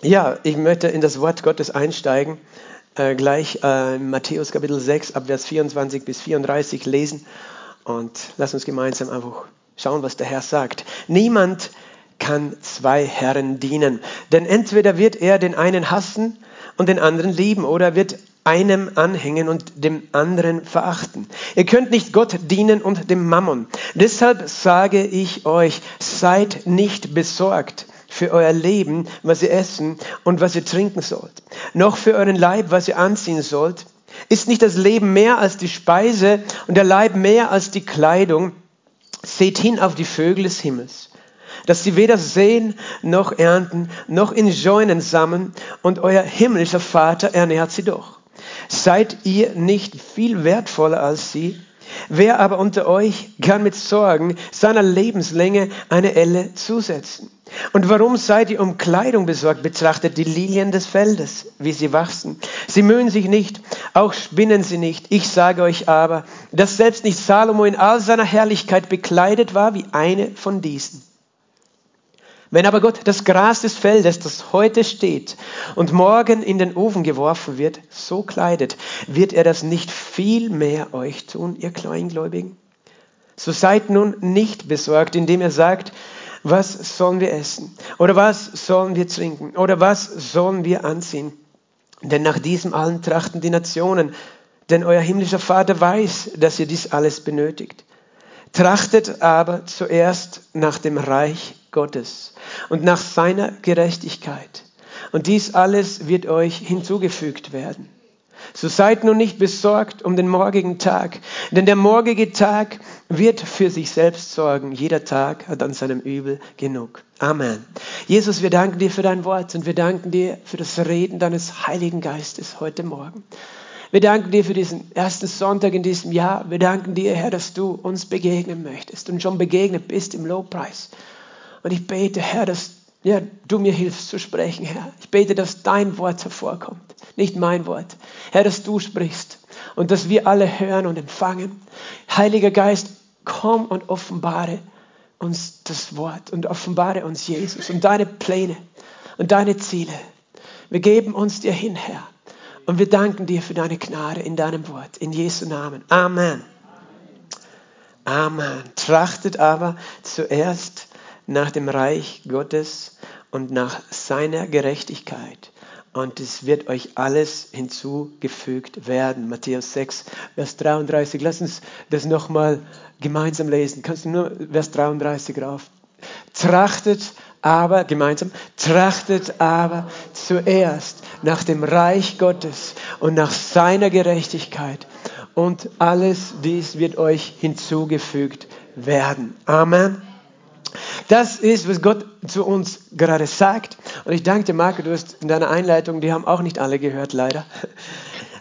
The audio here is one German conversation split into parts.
Ja, ich möchte in das Wort Gottes einsteigen, äh, gleich äh, Matthäus Kapitel 6, ab Vers 24 bis 34 lesen und lass uns gemeinsam einfach schauen, was der Herr sagt. Niemand kann zwei Herren dienen, denn entweder wird er den einen hassen und den anderen lieben oder wird einem anhängen und dem anderen verachten. Ihr könnt nicht Gott dienen und dem Mammon. Deshalb sage ich euch, seid nicht besorgt für euer Leben, was ihr essen und was ihr trinken sollt, noch für euren Leib, was ihr anziehen sollt. Ist nicht das Leben mehr als die Speise und der Leib mehr als die Kleidung? Seht hin auf die Vögel des Himmels, dass sie weder sehen noch ernten, noch in Scheunen sammeln, und euer himmlischer Vater ernährt sie doch. Seid ihr nicht viel wertvoller als sie? Wer aber unter euch kann mit Sorgen seiner Lebenslänge eine Elle zusetzen? Und warum seid ihr um Kleidung besorgt? Betrachtet die Lilien des Feldes, wie sie wachsen. Sie mühen sich nicht, auch spinnen sie nicht. Ich sage euch aber, dass selbst nicht Salomo in all seiner Herrlichkeit bekleidet war wie eine von diesen. Wenn aber Gott das Gras des Feldes, das heute steht und morgen in den Ofen geworfen wird, so kleidet, wird er das nicht viel mehr euch tun, ihr Kleingläubigen? So seid nun nicht besorgt, indem er sagt, was sollen wir essen? Oder was sollen wir trinken? Oder was sollen wir anziehen? Denn nach diesem allen trachten die Nationen, denn euer himmlischer Vater weiß, dass ihr dies alles benötigt. Trachtet aber zuerst nach dem Reich Gottes und nach seiner Gerechtigkeit. Und dies alles wird euch hinzugefügt werden. So seid nun nicht besorgt um den morgigen Tag, denn der morgige Tag wird für sich selbst sorgen. Jeder Tag hat an seinem Übel genug. Amen. Jesus, wir danken dir für dein Wort und wir danken dir für das Reden deines Heiligen Geistes heute Morgen. Wir danken dir für diesen ersten Sonntag in diesem Jahr. Wir danken dir, Herr, dass du uns begegnen möchtest und schon begegnet bist im Lobpreis. Und ich bete, Herr, dass ja, du mir hilfst zu sprechen, Herr. Ich bete, dass dein Wort hervorkommt, nicht mein Wort. Herr, dass du sprichst und dass wir alle hören und empfangen. Heiliger Geist, komm und offenbare uns das Wort und offenbare uns Jesus und deine Pläne und deine Ziele. Wir geben uns dir hin, Herr. Und wir danken dir für deine Gnade in deinem Wort. In Jesu Namen. Amen. Amen. Trachtet aber zuerst nach dem Reich Gottes und nach seiner Gerechtigkeit. Und es wird euch alles hinzugefügt werden. Matthäus 6, Vers 33. Lass uns das nochmal gemeinsam lesen. Kannst du nur Vers 33 rauf? Trachtet aber, gemeinsam, trachtet aber zuerst nach dem Reich Gottes und nach seiner Gerechtigkeit. Und alles dies wird euch hinzugefügt werden. Amen. Das ist, was Gott zu uns gerade sagt. Und ich danke dir, Marco, du hast in deiner Einleitung, die haben auch nicht alle gehört, leider.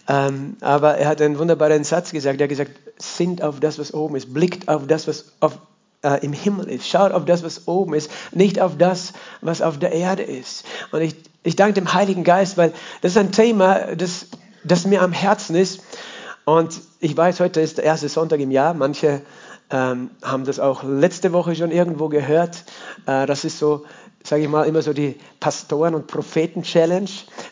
Ähm, aber er hat einen wunderbaren Satz gesagt. Er hat gesagt, sinnt auf das, was oben ist. Blickt auf das, was auf, äh, im Himmel ist. Schaut auf das, was oben ist. Nicht auf das, was auf der Erde ist. Und ich, ich danke dem Heiligen Geist, weil das ist ein Thema, das, das mir am Herzen ist. Und ich weiß, heute ist der erste Sonntag im Jahr. Manche ähm, haben das auch letzte Woche schon irgendwo gehört. Äh, das ist so, sage ich mal, immer so die Pastoren- und Propheten-Challenge.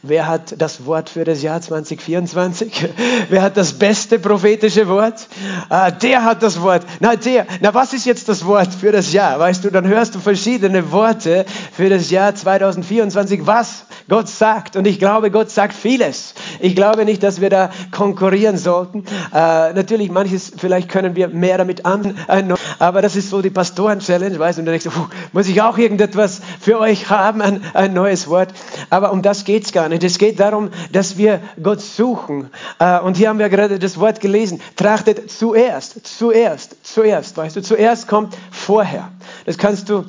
Wer hat das Wort für das Jahr 2024? Wer hat das beste prophetische Wort? Äh, der hat das Wort. Na, der. Na, was ist jetzt das Wort für das Jahr? Weißt du, dann hörst du verschiedene Worte für das Jahr 2024. Was Gott sagt. Und ich glaube, Gott sagt vieles. Ich glaube nicht, dass wir da konkurrieren sollten. Äh, natürlich, manches, vielleicht können wir mehr damit an, aber das ist so die Pastoren-Challenge, weißt du, und dann denkst du, puh, muss ich auch irgendetwas für euch haben, ein, ein neues Wort. Aber um das geht's gar nicht. Es geht darum, dass wir Gott suchen. Äh, und hier haben wir gerade das Wort gelesen. Trachtet zuerst, zuerst, zuerst, weißt du, zuerst kommt vorher. Das kannst du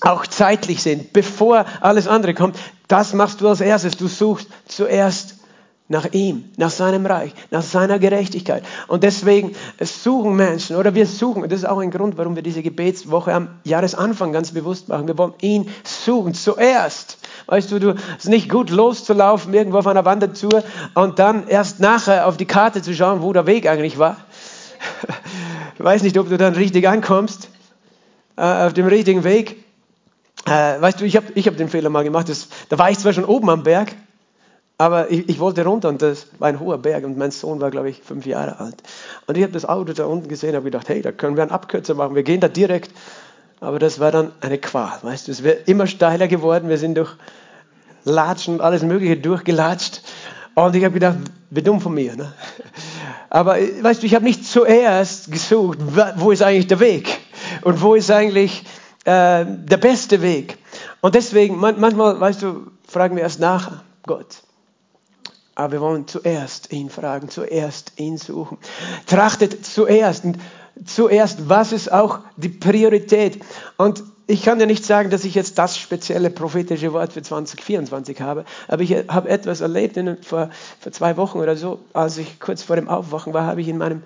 auch zeitlich sehen, bevor alles andere kommt. Das machst du als erstes. Du suchst zuerst nach ihm, nach seinem Reich, nach seiner Gerechtigkeit. Und deswegen suchen Menschen, oder wir suchen, das ist auch ein Grund, warum wir diese Gebetswoche am Jahresanfang ganz bewusst machen. Wir wollen ihn suchen zuerst. Weißt du, du ist nicht gut loszulaufen irgendwo auf einer Wandertour und dann erst nachher auf die Karte zu schauen, wo der Weg eigentlich war. Ich weiß nicht, ob du dann richtig ankommst, äh, auf dem richtigen Weg. äh, weißt du, ich habe ich hab den Fehler mal gemacht. Das, da war ich zwar schon oben am Berg, aber ich, ich, wollte runter und das war ein hoher Berg und mein Sohn war, glaube ich, fünf Jahre alt. Und ich habe das Auto da unten gesehen und habe gedacht, hey, da können wir einen Abkürzer machen. Wir gehen da direkt. Aber das war dann eine Qual, weißt du. Es wäre immer steiler geworden. Wir sind durch Latschen und alles Mögliche durchgelatscht. Und ich habe gedacht, wie dumm von mir. Ne? Aber weißt du, ich habe nicht zuerst gesucht, wo ist eigentlich der Weg und wo ist eigentlich äh, der beste Weg. Und deswegen, manchmal, weißt du, fragen wir erst nachher Gott. Aber wir wollen zuerst ihn fragen, zuerst ihn suchen. Trachtet zuerst und zuerst, was ist auch die Priorität? Und ich kann ja nicht sagen, dass ich jetzt das spezielle prophetische Wort für 2024 habe, aber ich habe etwas erlebt in, vor, vor zwei Wochen oder so, als ich kurz vor dem Aufwachen war, habe ich in meinem,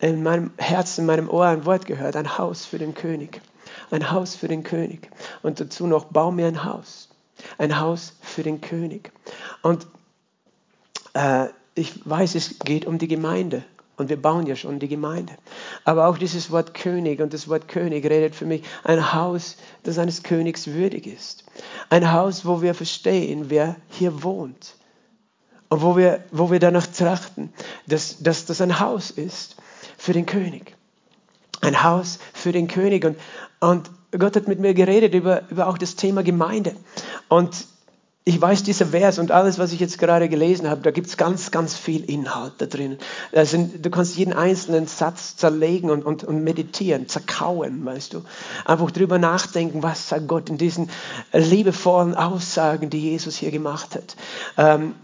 in meinem Herzen, in meinem Ohr ein Wort gehört, ein Haus für den König. Ein Haus für den König. Und dazu noch, bau mir ein Haus. Ein Haus für den König. Und äh, ich weiß, es geht um die Gemeinde. Und wir bauen ja schon die Gemeinde. Aber auch dieses Wort König und das Wort König redet für mich ein Haus, das eines Königs würdig ist. Ein Haus, wo wir verstehen, wer hier wohnt. Und wo wir, wo wir danach trachten, dass, dass das ein Haus ist für den König. Ein Haus für den König. Und, und Gott hat mit mir geredet über, über auch das Thema Gemeinde. Und ich weiß, dieser Vers und alles, was ich jetzt gerade gelesen habe, da gibt es ganz, ganz viel Inhalt da drin. Da sind, du kannst jeden einzelnen Satz zerlegen und, und, und meditieren, zerkauen, weißt du. Einfach drüber nachdenken, was sagt Gott in diesen liebevollen Aussagen, die Jesus hier gemacht hat. Ähm,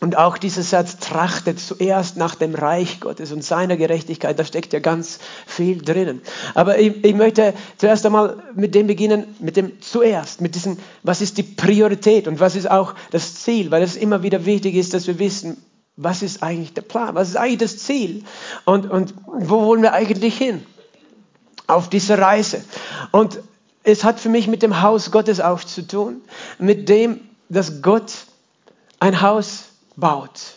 und auch dieser Satz trachtet zuerst nach dem Reich Gottes und seiner Gerechtigkeit, da steckt ja ganz viel drinnen. Aber ich, ich, möchte zuerst einmal mit dem beginnen, mit dem zuerst, mit diesem, was ist die Priorität und was ist auch das Ziel, weil es immer wieder wichtig ist, dass wir wissen, was ist eigentlich der Plan, was ist eigentlich das Ziel und, und wo wollen wir eigentlich hin auf dieser Reise. Und es hat für mich mit dem Haus Gottes auch zu tun, mit dem, dass Gott ein Haus baut.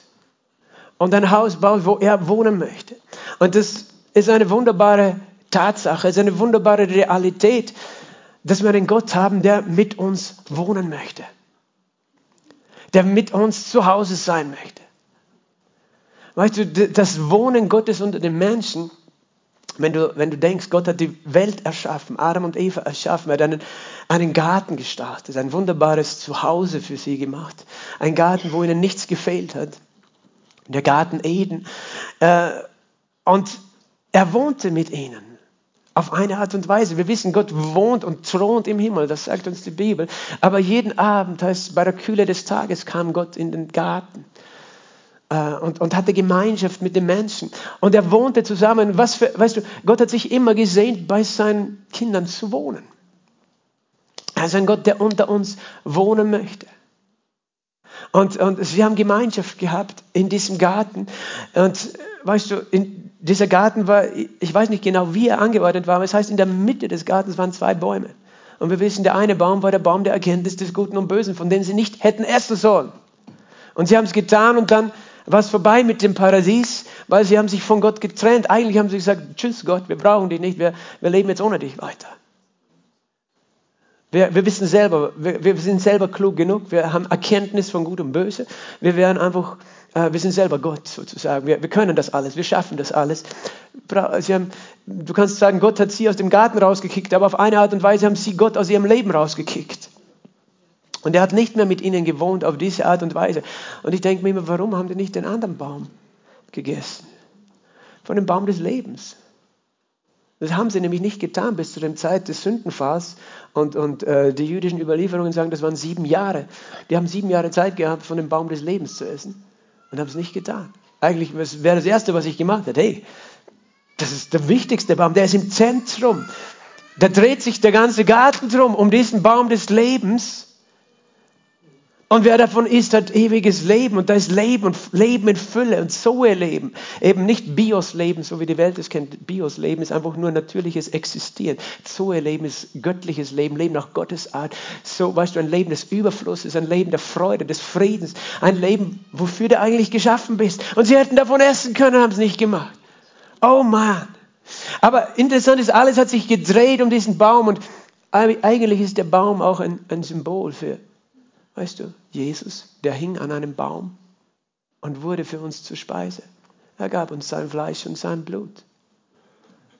Und ein Haus baut, wo er wohnen möchte. Und das ist eine wunderbare Tatsache, ist eine wunderbare Realität, dass wir einen Gott haben, der mit uns wohnen möchte. Der mit uns zu Hause sein möchte. Weißt du, das Wohnen Gottes unter den Menschen, wenn du, wenn du denkst, Gott hat die Welt erschaffen, Adam und Eva erschaffen, er hat einen, einen Garten gestartet, ein wunderbares Zuhause für sie gemacht. Ein Garten, wo ihnen nichts gefehlt hat. Der Garten Eden. Äh, und er wohnte mit ihnen. Auf eine Art und Weise. Wir wissen, Gott wohnt und thront im Himmel, das sagt uns die Bibel. Aber jeden Abend, heißt bei der Kühle des Tages, kam Gott in den Garten und, und hatte Gemeinschaft mit den Menschen. Und er wohnte zusammen. Was für, weißt du, Gott hat sich immer gesehnt, bei seinen Kindern zu wohnen. Er ist ein Gott, der unter uns wohnen möchte. Und, und sie haben Gemeinschaft gehabt in diesem Garten. Und weißt du, in dieser Garten war, ich weiß nicht genau, wie er angeordnet war, aber es heißt, in der Mitte des Gartens waren zwei Bäume. Und wir wissen, der eine Baum war der Baum der Erkenntnis des Guten und Bösen, von dem sie nicht hätten essen sollen. Und sie haben es getan und dann war es vorbei mit dem Paradies, weil sie haben sich von Gott getrennt. Eigentlich haben sie gesagt, tschüss Gott, wir brauchen dich nicht, wir, wir leben jetzt ohne dich weiter. Wir, wir wissen selber, wir, wir, sind selber klug genug, wir haben Erkenntnis von Gut und Böse. Wir werden einfach, äh, wir sind selber Gott sozusagen. Wir, wir können das alles, wir schaffen das alles. Haben, du kannst sagen, Gott hat sie aus dem Garten rausgekickt, aber auf eine Art und Weise haben sie Gott aus ihrem Leben rausgekickt. Und er hat nicht mehr mit ihnen gewohnt auf diese Art und Weise. Und ich denke mir immer, warum haben die nicht den anderen Baum gegessen? Von dem Baum des Lebens. Das haben sie nämlich nicht getan bis zu der Zeit des Sündenfalls. Und, und äh, die jüdischen Überlieferungen sagen, das waren sieben Jahre. Die haben sieben Jahre Zeit gehabt, von dem Baum des Lebens zu essen und haben es nicht getan. Eigentlich wäre das Erste, was ich gemacht hätte. Hey, das ist der wichtigste Baum, der ist im Zentrum. Da dreht sich der ganze Garten drum, um diesen Baum des Lebens. Und wer davon isst, hat ewiges Leben. Und da ist Leben und Leben in Fülle und Zoe-Leben. Eben nicht Bios-Leben, so wie die Welt es kennt. Bios-Leben ist einfach nur natürliches Existieren. Zoe-Leben ist göttliches Leben, Leben nach Gottes Art. So, weißt du, ein Leben des Überflusses, ein Leben der Freude, des Friedens. Ein Leben, wofür du eigentlich geschaffen bist. Und sie hätten davon essen können, haben es nicht gemacht. Oh Mann. Aber interessant ist, alles hat sich gedreht um diesen Baum und Eigentlich ist der Baum auch ein, ein Symbol für, weißt du, Jesus, der hing an einem Baum und wurde für uns zur Speise. Er gab uns sein Fleisch und sein Blut.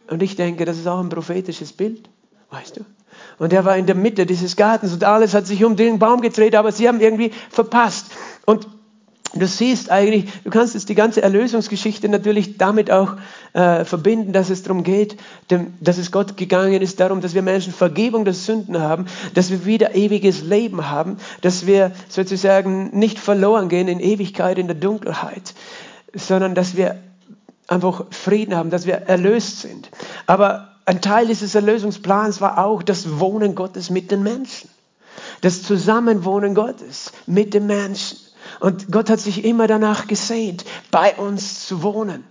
Und ich denke, das ist auch ein prophetisches Bild, weißt du. Und er war in der Mitte dieses Gartens und alles hat sich um den Baum gedreht, aber sie haben irgendwie verpasst. Und Du siehst eigentlich, du kannst jetzt die ganze Erlösungsgeschichte natürlich damit auch äh, verbinden, dass es darum geht, dem, dass es Gott gegangen ist, darum, dass wir Menschen Vergebung der Sünden haben, dass wir wieder ewiges Leben haben, dass wir sozusagen nicht verloren gehen in Ewigkeit, in der Dunkelheit, sondern dass wir einfach Frieden haben, dass wir erlöst sind. Aber ein Teil dieses Erlösungsplans war auch das Wohnen Gottes mit den Menschen. Das Zusammenwohnen Gottes mit den Menschen. Und Gott hat sich immer danach gesehnt, bei uns zu wohnen.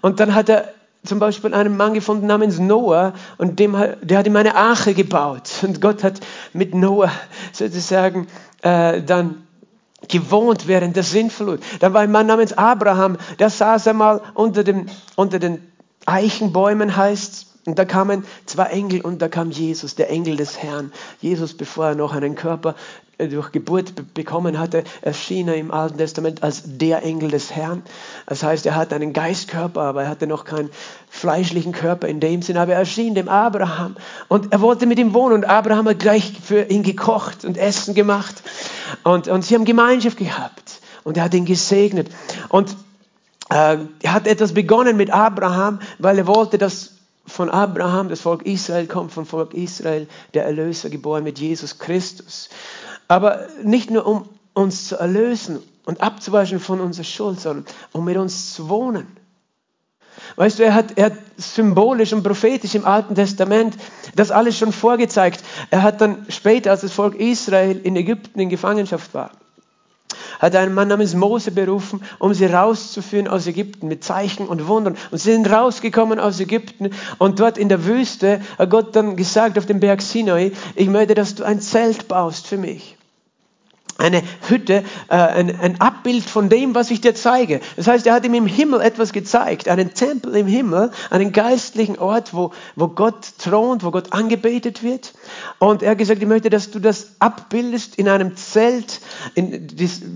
Und dann hat er zum Beispiel einen Mann gefunden namens Noah und dem, der hat ihm eine Arche gebaut. Und Gott hat mit Noah sozusagen äh, dann gewohnt während der Sintflut. Dann war ein Mann namens Abraham, der saß einmal unter, dem, unter den Eichenbäumen, heißt und da kamen zwei Engel und da kam Jesus, der Engel des Herrn. Jesus, bevor er noch einen Körper äh, durch Geburt bekommen hatte, erschien er im Alten Testament als der Engel des Herrn. Das heißt, er hatte einen Geistkörper, aber er hatte noch keinen fleischlichen Körper in dem Sinn. Aber er erschien dem Abraham und er wollte mit ihm wohnen und Abraham hat gleich für ihn gekocht und Essen gemacht und, und sie haben Gemeinschaft gehabt und er hat ihn gesegnet. Und äh, er hat etwas begonnen mit Abraham, weil er wollte, dass von Abraham, das Volk Israel kommt vom Volk Israel, der Erlöser geboren mit Jesus Christus. Aber nicht nur um uns zu erlösen und abzuwaschen von unserer Schuld, sondern um mit uns zu wohnen. Weißt du, er hat, er hat symbolisch und prophetisch im Alten Testament das alles schon vorgezeigt. Er hat dann später, als das Volk Israel in Ägypten in Gefangenschaft war, hat einen Mann namens Mose berufen, um sie rauszuführen aus Ägypten mit Zeichen und Wundern. Und sie sind rausgekommen aus Ägypten und dort in der Wüste hat Gott dann gesagt auf dem Berg Sinai, ich möchte, dass du ein Zelt baust für mich eine Hütte, äh, ein, ein, Abbild von dem, was ich dir zeige. Das heißt, er hat ihm im Himmel etwas gezeigt, einen Tempel im Himmel, einen geistlichen Ort, wo, wo Gott thront, wo Gott angebetet wird. Und er hat gesagt, ich möchte, dass du das abbildest in einem Zelt, in,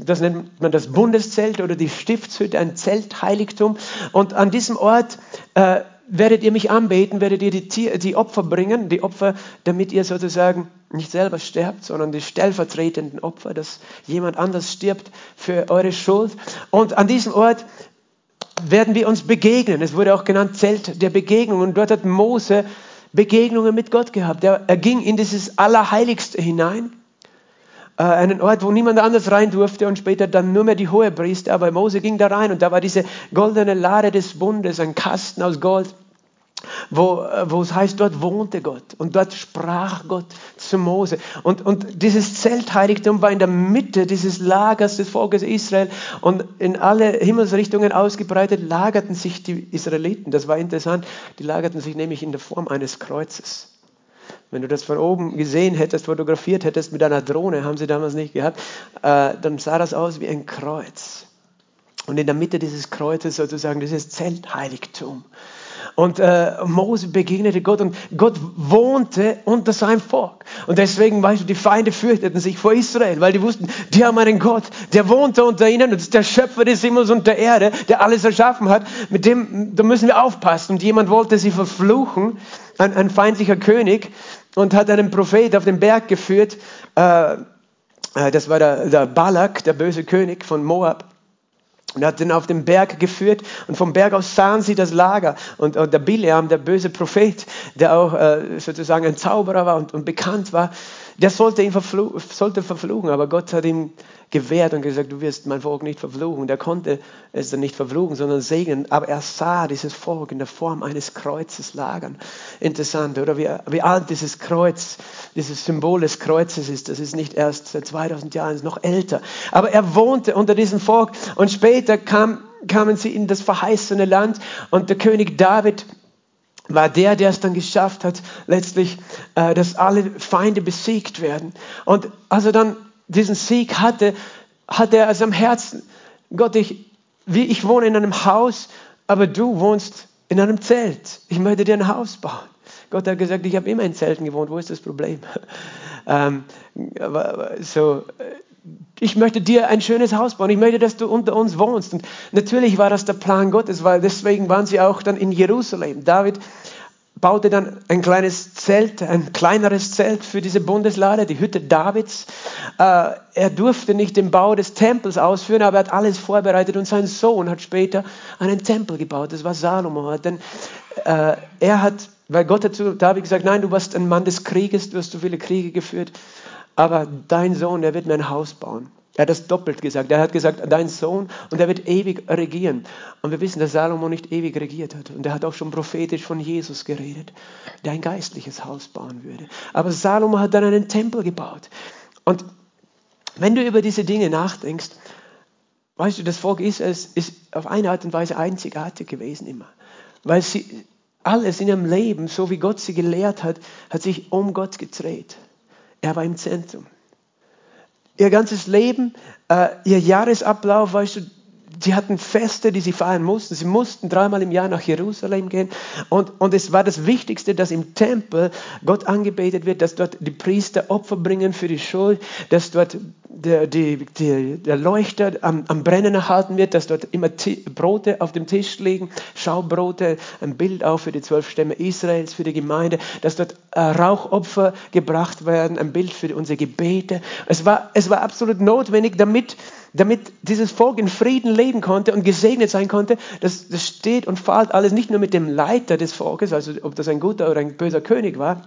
das nennt man das Bundeszelt oder die Stiftshütte, ein Zeltheiligtum. Und an diesem Ort äh, werdet ihr mich anbeten, werdet ihr die, die Opfer bringen, die Opfer, damit ihr sozusagen nicht selber sterbt, sondern die stellvertretenden Opfer, dass jemand anders stirbt für eure Schuld. Und an diesem Ort werden wir uns begegnen. Es wurde auch genannt Zelt der Begegnung. Und dort hat Mose Begegnungen mit Gott gehabt. Er, ging in dieses Allerheiligste hinein einen Ort, wo niemand anders rein durfte und später dann nur mehr die Hohepriester. Aber Mose ging da rein und da war diese goldene Lade des Bundes, ein Kasten aus Gold, wo, äh, wo es heißt, dort wohnte Gott und dort sprach Gott zu Mose. Und, und dieses Zeltheiligtum war in der Mitte dieses Lagers des Volkes Israel und in alle Himmelsrichtungen ausgebreitet lagerten sich die Israeliten. Das war interessant, die lagerten sich nämlich in der Form eines Kreuzes. Wenn du das von oben gesehen hättest, fotografiert hättest mit einer Drohne, haben sie damals nicht gehabt, äh, dann sah das aus wie ein Kreuz. Und in der Mitte dieses Kreuzes sozusagen dieses Zeltheiligtum. Und äh, Mose begegnete Gott und Gott wohnte unter seinem Volk. Und deswegen, weißt du, die Feinde fürchteten sich vor Israel, weil die wussten, die haben einen Gott, der wohnte unter ihnen und ist der Schöpfer des Himmels und der Erde, der alles erschaffen hat. Mit dem, da müssen wir aufpassen. Und jemand wollte sie verfluchen, ein, ein feindlicher König, und hat einen Prophet auf den Berg geführt. Äh, äh, das war der, der Balak, der böse König von Moab. Und hat ihn auf den Berg geführt und vom Berg aus sahen sie das Lager. Und, und der Bileam, der böse Prophet, der auch äh, sozusagen ein Zauberer war und, und bekannt war, der sollte ihn verfluchen, sollte verfluchen, aber Gott hat ihm gewehrt und gesagt, du wirst mein Volk nicht verfluchen. Der konnte es dann nicht verfluchen, sondern segnen. Aber er sah dieses Volk in der Form eines Kreuzes lagern. Interessant, oder? Wie, wie alt dieses Kreuz, dieses Symbol des Kreuzes ist. Das ist nicht erst seit 2000 Jahren, ist noch älter. Aber er wohnte unter diesem Volk und später kam, kamen sie in das verheißene Land und der König David war der, der es dann geschafft hat, letztlich, äh, dass alle Feinde besiegt werden. Und als er dann diesen Sieg hatte, hatte er es am Herzen. Gott, ich, wie ich wohne in einem Haus, aber du wohnst in einem Zelt. Ich möchte dir ein Haus bauen. Gott hat gesagt, ich habe immer in Zelten gewohnt, wo ist das Problem? ähm, so, ich möchte dir ein schönes Haus bauen, ich möchte, dass du unter uns wohnst. Und natürlich war das der Plan Gottes, weil deswegen waren sie auch dann in Jerusalem. David baute dann ein kleines Zelt, ein kleineres Zelt für diese Bundeslade, die Hütte Davids. Äh, er durfte nicht den Bau des Tempels ausführen, aber er hat alles vorbereitet und sein Sohn hat später einen Tempel gebaut. Das war Salomo. Denn äh, er hat, weil Gott hat zu David gesagt, nein, du warst ein Mann des Krieges, du hast so viele Kriege geführt, aber dein Sohn, der wird mir ein Haus bauen. Er hat das doppelt gesagt. Er hat gesagt, dein Sohn, und er wird ewig regieren. Und wir wissen, dass Salomo nicht ewig regiert hat. Und er hat auch schon prophetisch von Jesus geredet, der ein geistliches Haus bauen würde. Aber Salomo hat dann einen Tempel gebaut. Und wenn du über diese Dinge nachdenkst, weißt du, das Volk Israels ist auf eine Art und Weise einzigartig gewesen immer. Weil sie alles in ihrem Leben, so wie Gott sie gelehrt hat, hat sich um Gott gedreht. Er war im Zentrum ihr ganzes Leben, äh, ihr Jahresablauf, weißt du, sie hatten Feste, die sie feiern mussten. Sie mussten dreimal im Jahr nach Jerusalem gehen. Und, und es war das Wichtigste, dass im Tempel Gott angebetet wird, dass dort die Priester Opfer bringen für die Schuld, dass dort der, die, die, der Leuchter am, am, Brennen erhalten wird, dass dort immer Brote auf dem Tisch liegen, Schaubrote, ein Bild auch für die zwölf Stämme Israels, für die Gemeinde, dass dort äh, Rauchopfer gebracht werden, ein Bild für unsere Gebete. Es war, es war absolut notwendig, damit, damit dieses Volk in Frieden leben konnte und gesegnet sein konnte. Das, das steht und fällt alles nicht nur mit dem Leiter des Volkes, also ob das ein guter oder ein böser König war,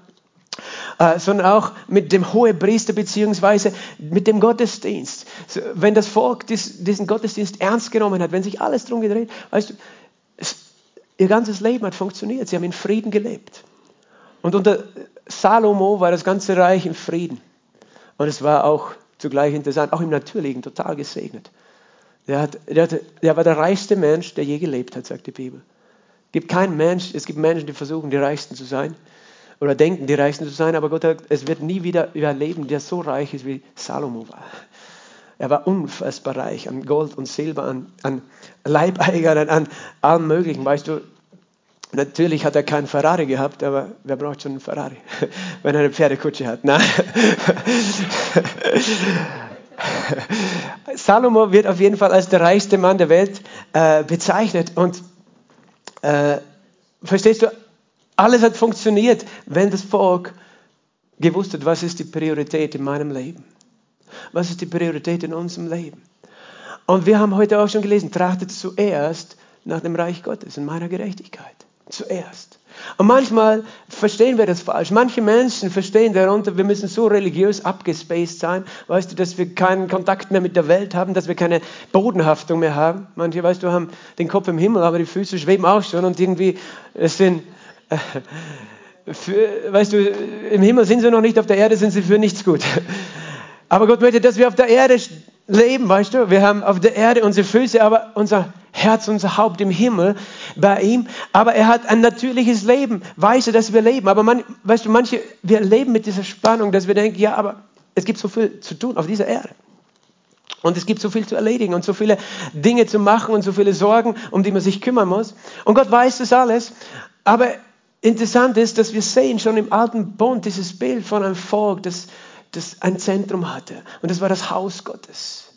äh, sondern auch mit dem Hohepriester beziehungsweise mit dem Gottesdienst. So, wenn das Volk dies, diesen Gottesdienst ernst genommen hat, wenn sich alles drum gedreht, weißt du, es, ihr ganzes Leben hat funktioniert. Sie haben in Frieden gelebt. Und unter Salomo war das ganze Reich in Frieden. Und es war auch zugleich interessant, auch im Natürlichen total gesegnet. Der, hat, der, hat, der war der reichste Mensch, der je gelebt hat, sagt die Bibel. Es gibt keinen Mensch, es gibt Menschen, die versuchen, die Reichsten zu sein oder denken, die Reichsten zu sein, aber Gott hat, es wird nie wieder überleben, der so reich ist, wie Salomo war. Er war unfassbar reich an Gold und Silber, an, an Leibeigern, an allem Möglichen. Weißt du, natürlich hat er keinen Ferrari gehabt, aber wer braucht schon einen Ferrari, wenn er eine Pferdekutsche hat? Nein. Salomo wird auf jeden Fall als der reichste Mann der Welt äh, bezeichnet. Und äh, verstehst du, alles hat funktioniert, wenn das Volk gewusst hat, was ist die Priorität in meinem Leben. Was ist die Priorität in unserem Leben? Und wir haben heute auch schon gelesen, trachtet zuerst nach dem Reich Gottes und meiner Gerechtigkeit. Zuerst. Und manchmal verstehen wir das falsch. Manche Menschen verstehen darunter, wir müssen so religiös abgespaced sein, weißt du, dass wir keinen Kontakt mehr mit der Welt haben, dass wir keine Bodenhaftung mehr haben. Manche, weißt du, haben den Kopf im Himmel, aber die Füße schweben auch schon und irgendwie sind für, weißt du, im Himmel sind sie noch nicht, auf der Erde sind sie für nichts gut. Aber Gott möchte, dass wir auf der Erde leben, weißt du. Wir haben auf der Erde unsere Füße, aber unser Herz, unser Haupt im Himmel bei ihm. Aber er hat ein natürliches Leben, weiß er, dass wir leben. Aber man, weißt du, manche, wir leben mit dieser Spannung, dass wir denken, ja, aber es gibt so viel zu tun auf dieser Erde. Und es gibt so viel zu erledigen und so viele Dinge zu machen und so viele Sorgen, um die man sich kümmern muss. Und Gott weiß das alles. Aber Interessant ist, dass wir sehen schon im alten Bund dieses Bild von einem Volk, das, das ein Zentrum hatte. Und das war das Haus Gottes.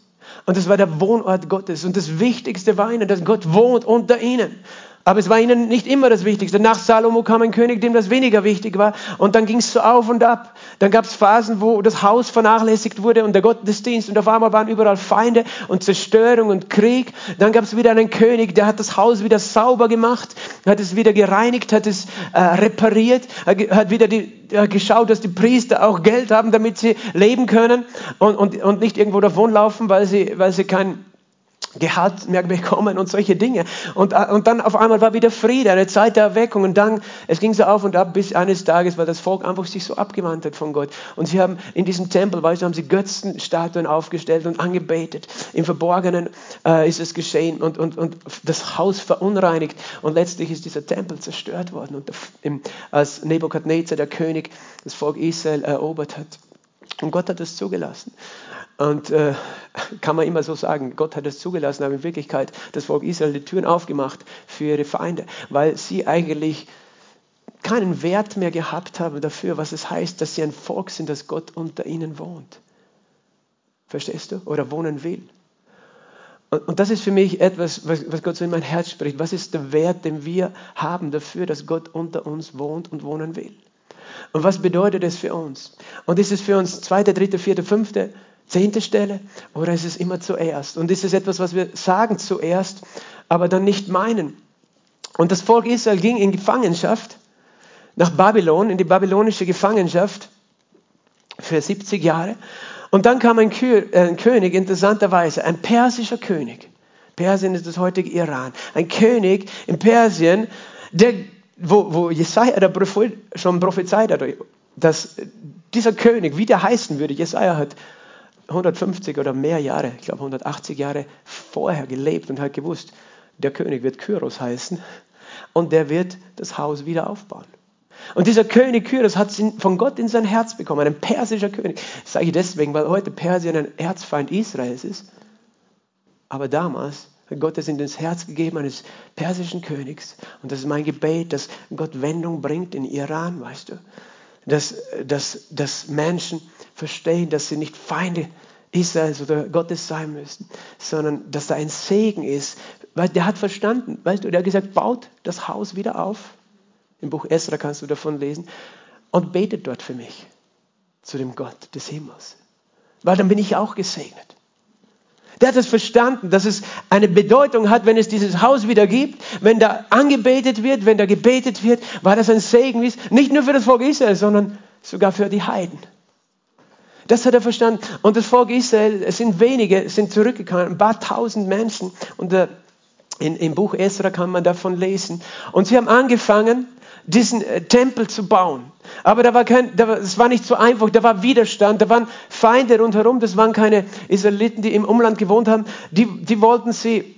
Und das war der Wohnort Gottes. Und das Wichtigste war ihnen, dass Gott wohnt unter ihnen. Aber es war ihnen nicht immer das Wichtigste. Nach Salomo kam ein König, dem das weniger wichtig war. Und dann ging es so auf und ab. Dann gab es Phasen, wo das Haus vernachlässigt wurde und der Gottesdienst. Und auf einmal waren überall Feinde und Zerstörung und Krieg. Dann gab es wieder einen König, der hat das Haus wieder sauber gemacht, hat es wieder gereinigt, hat es äh, repariert, hat wieder die, äh, geschaut, dass die Priester auch Geld haben, damit sie leben können und, und, und nicht irgendwo davonlaufen, weil sie, weil sie kein Gehalt mehr bekommen und solche Dinge. Und, äh, und dann auf einmal war wieder Friede, eine Zeit der Erweckung. Und dann, es ging so auf und ab, bis eines Tages, weil das Volk einfach sich so abgewandt hat von Gott. Und sie haben in diesem Tempel, weißt du, haben sie Götzenstatuen aufgestellt und angebetet. Im Verborgenen äh, ist es geschehen und, und, und das Haus verunreinigt. Und letztlich ist dieser Tempel zerstört worden. Und im, als Nebukadnezar, der König, das Volk Israel erobert hat. Und Gott hat das zugelassen. Und äh, kann man immer so sagen, Gott hat es zugelassen, aber in Wirklichkeit das Volk Israel die Türen aufgemacht für ihre Feinde, weil sie eigentlich keinen Wert mehr gehabt haben dafür, was es heißt, dass sie ein Volk sind, dass Gott unter ihnen wohnt. Verstehst du? Oder wohnen will. Und, und das ist für mich etwas, was, was Gott so in mein Herz spricht. Was ist der Wert, den wir haben dafür, dass Gott unter uns wohnt und wohnen will? Und was bedeutet es für uns? Und ist es für uns zweite, dritte, vierte, fünfte, zehnte Stelle? Oder ist es immer zuerst? Und ist es etwas, was wir sagen zuerst, aber dann nicht meinen? Und das Volk Israel ging in Gefangenschaft nach Babylon, in die babylonische Gefangenschaft für 70 Jahre. Und dann kam ein, äh, König, interessanterweise, ein persischer König. Persien ist das heutige Iran. Ein König in Persien, der, wo, wo Jesaja der Prophet schon prophezeit hat, dass dieser König, wie der heißen würde, Jesaja hat 150 oder mehr Jahre, ich glaube 180 Jahre vorher gelebt und hat gewusst, der König wird Kyros heißen und der wird das Haus wieder aufbauen. Und dieser König Kyros hat von Gott in sein Herz bekommen, ein persischer König. Das sage ich deswegen, weil heute Persien ein Erzfeind Israels ist. Aber damals hat Gott es in das Herz gegeben eines persischen Königs. Und das ist mein Gebet, dass Gott Wendung bringt in Iran, weißt du. Dass, dass, dass Menschen verstehen, dass sie nicht Feinde Israels oder Gottes sein müssen, sondern dass da ein Segen ist. Weil der hat verstanden, weißt der hat gesagt, baut das Haus wieder auf im Buch Esra kannst du davon lesen. Und betet dort für mich zu dem Gott des Himmels. Weil dann bin ich auch gesegnet. Der hat es verstanden, dass es eine Bedeutung hat, wenn es dieses Haus wieder gibt, wenn da angebetet wird, wenn da gebetet wird, weil das ein Segen ist, nicht nur für das Volk Israel, sondern sogar für die Heiden. Das hat er verstanden. Und das Volk Israel, es sind wenige, es sind zurückgekommen, ein paar tausend Menschen. Und äh, in, im Buch Esra kann man davon lesen. Und sie haben angefangen, diesen äh, Tempel zu bauen. Aber da war kein, da war, es war nicht so einfach, da war Widerstand, da waren Feinde rundherum, das waren keine Israeliten, die im Umland gewohnt haben, die, die wollten sie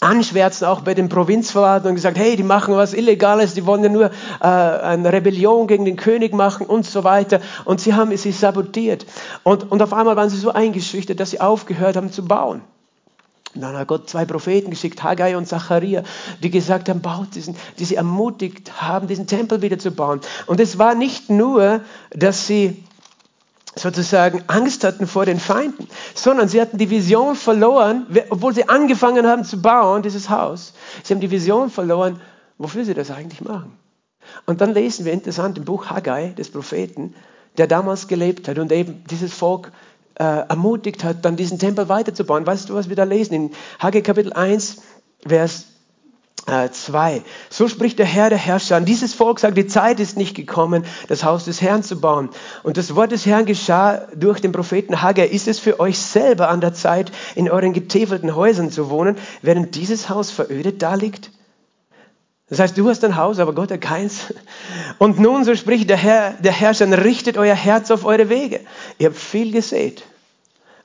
anschwärzen, auch bei den Provinzverwaltungen, und gesagt, hey, die machen was Illegales, die wollen ja nur äh, eine Rebellion gegen den König machen und so weiter. Und sie haben sie sabotiert. Und, und auf einmal waren sie so eingeschüchtert, dass sie aufgehört haben zu bauen. Und dann hat Gott zwei Propheten geschickt, Haggai und Zacharia, die gesagt haben, baut diesen, die sie ermutigt haben, diesen Tempel wieder zu bauen. Und es war nicht nur, dass sie sozusagen Angst hatten vor den Feinden, sondern sie hatten die Vision verloren, obwohl sie angefangen haben zu bauen, dieses Haus. Sie haben die Vision verloren, wofür sie das eigentlich machen. Und dann lesen wir interessant im Buch Haggai des Propheten, der damals gelebt hat und eben dieses Volk äh, ermutigt hat, dann diesen Tempel weiterzubauen. Weißt du, was wir da lesen? In Haggai Kapitel 1, Vers 2. Äh, so spricht der Herr, der Herrscher. An dieses Volk sagt, die Zeit ist nicht gekommen, das Haus des Herrn zu bauen. Und das Wort des Herrn geschah durch den Propheten Haggai. Ist es für euch selber an der Zeit, in euren getäfelten Häusern zu wohnen, während dieses Haus verödet da liegt? Das heißt, du hast ein Haus, aber Gott hat keins. Und nun, so spricht der Herr, der Herrscher, richtet euer Herz auf eure Wege. Ihr habt viel gesät,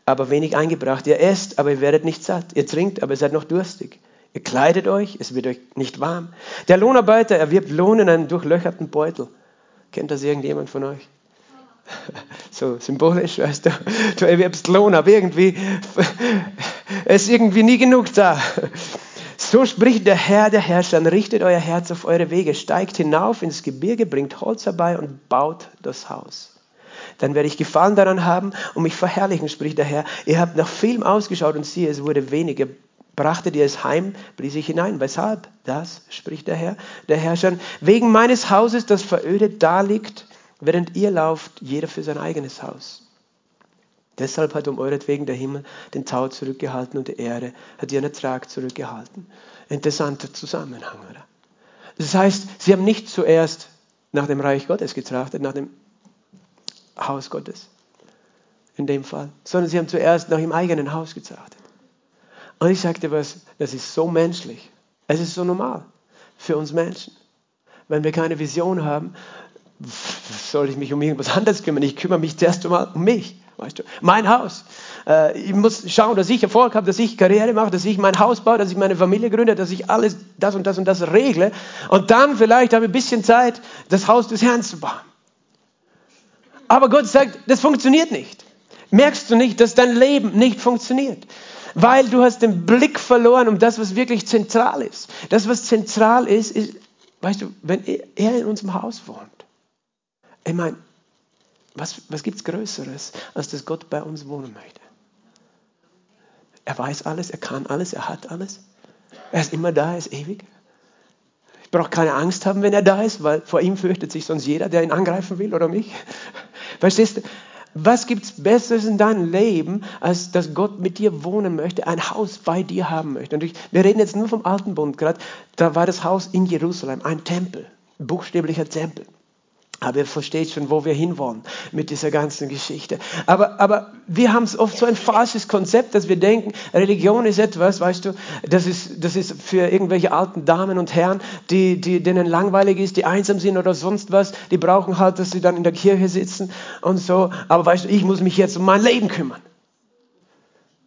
aber wenig eingebracht. Ihr esst, aber ihr werdet nicht satt. Ihr trinkt, aber ihr seid noch durstig. Ihr kleidet euch, es wird euch nicht warm. Der Lohnarbeiter erwirbt Lohn in einem durchlöcherten Beutel. Kennt das irgendjemand von euch? So symbolisch, weißt du, du erwirbst Lohn, aber irgendwie ist irgendwie nie genug da. So spricht der Herr der Herrscher, richtet euer Herz auf eure Wege, steigt hinauf ins Gebirge, bringt Holz herbei und baut das Haus. Dann werde ich Gefallen daran haben und mich verherrlichen, spricht der Herr. Ihr habt nach vielem ausgeschaut und siehe, es wurde weniger. Brachtet ihr es heim, blies ich hinein. Weshalb? Das, spricht der Herr, der Herrscher, wegen meines Hauses, das verödet da liegt, während ihr lauft, jeder für sein eigenes Haus. Deshalb hat um euretwegen der Himmel den Tau zurückgehalten und die Erde hat ihren Ertrag zurückgehalten. Interessanter Zusammenhang, oder? Das heißt, sie haben nicht zuerst nach dem Reich Gottes getrachtet, nach dem Haus Gottes, in dem Fall, sondern sie haben zuerst nach ihrem eigenen Haus getrachtet. Und ich sagte was, das ist so menschlich. Es ist so normal für uns Menschen. Wenn wir keine Vision haben, soll ich mich um irgendwas anderes kümmern? Ich kümmere mich zuerst einmal um mich. Weißt du? Mein Haus. Äh, ich muss schauen, dass ich Erfolg habe, dass ich Karriere mache, dass ich mein Haus baue, dass ich meine Familie gründe, dass ich alles das und das und das regle. Und dann vielleicht habe ich ein bisschen Zeit, das Haus des Herrn zu bauen. Aber Gott sagt, das funktioniert nicht. Merkst du nicht, dass dein Leben nicht funktioniert? Weil du hast den Blick verloren um das, was wirklich zentral ist. Das, was zentral ist, ist weißt du, wenn er in unserem Haus wohnt, ich meine, was, was gibt es Größeres, als dass Gott bei uns wohnen möchte? Er weiß alles, er kann alles, er hat alles. Er ist immer da, er ist ewig. Ich brauche keine Angst haben, wenn er da ist, weil vor ihm fürchtet sich sonst jeder, der ihn angreifen will oder mich. Verstehst du? Was gibt es Besseres in deinem Leben, als dass Gott mit dir wohnen möchte, ein Haus bei dir haben möchte? Und wir reden jetzt nur vom Alten Bund gerade. Da war das Haus in Jerusalem, ein Tempel, buchstäblicher Tempel. Aber ihr versteht schon, wo wir hinwollen mit dieser ganzen Geschichte. Aber, aber wir haben oft so ein falsches Konzept, dass wir denken, Religion ist etwas, weißt du, das ist, das ist für irgendwelche alten Damen und Herren, die, die, denen langweilig ist, die einsam sind oder sonst was. Die brauchen halt, dass sie dann in der Kirche sitzen und so. Aber weißt du, ich muss mich jetzt um mein Leben kümmern.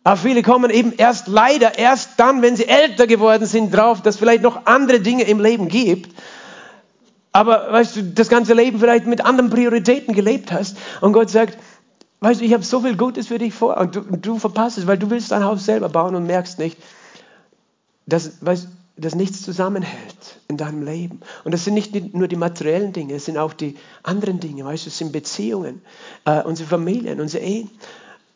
Aber viele kommen eben erst leider, erst dann, wenn sie älter geworden sind, drauf, dass vielleicht noch andere Dinge im Leben gibt aber weißt du, das ganze Leben vielleicht mit anderen Prioritäten gelebt hast und Gott sagt, weißt du, ich habe so viel Gutes für dich vor und du, du verpasst es, weil du willst dein Haus selber bauen und merkst nicht, dass, weißt, dass nichts zusammenhält in deinem Leben. Und das sind nicht nur die materiellen Dinge, es sind auch die anderen Dinge, weißt du, es sind Beziehungen, äh, unsere Familien, unsere Ehen.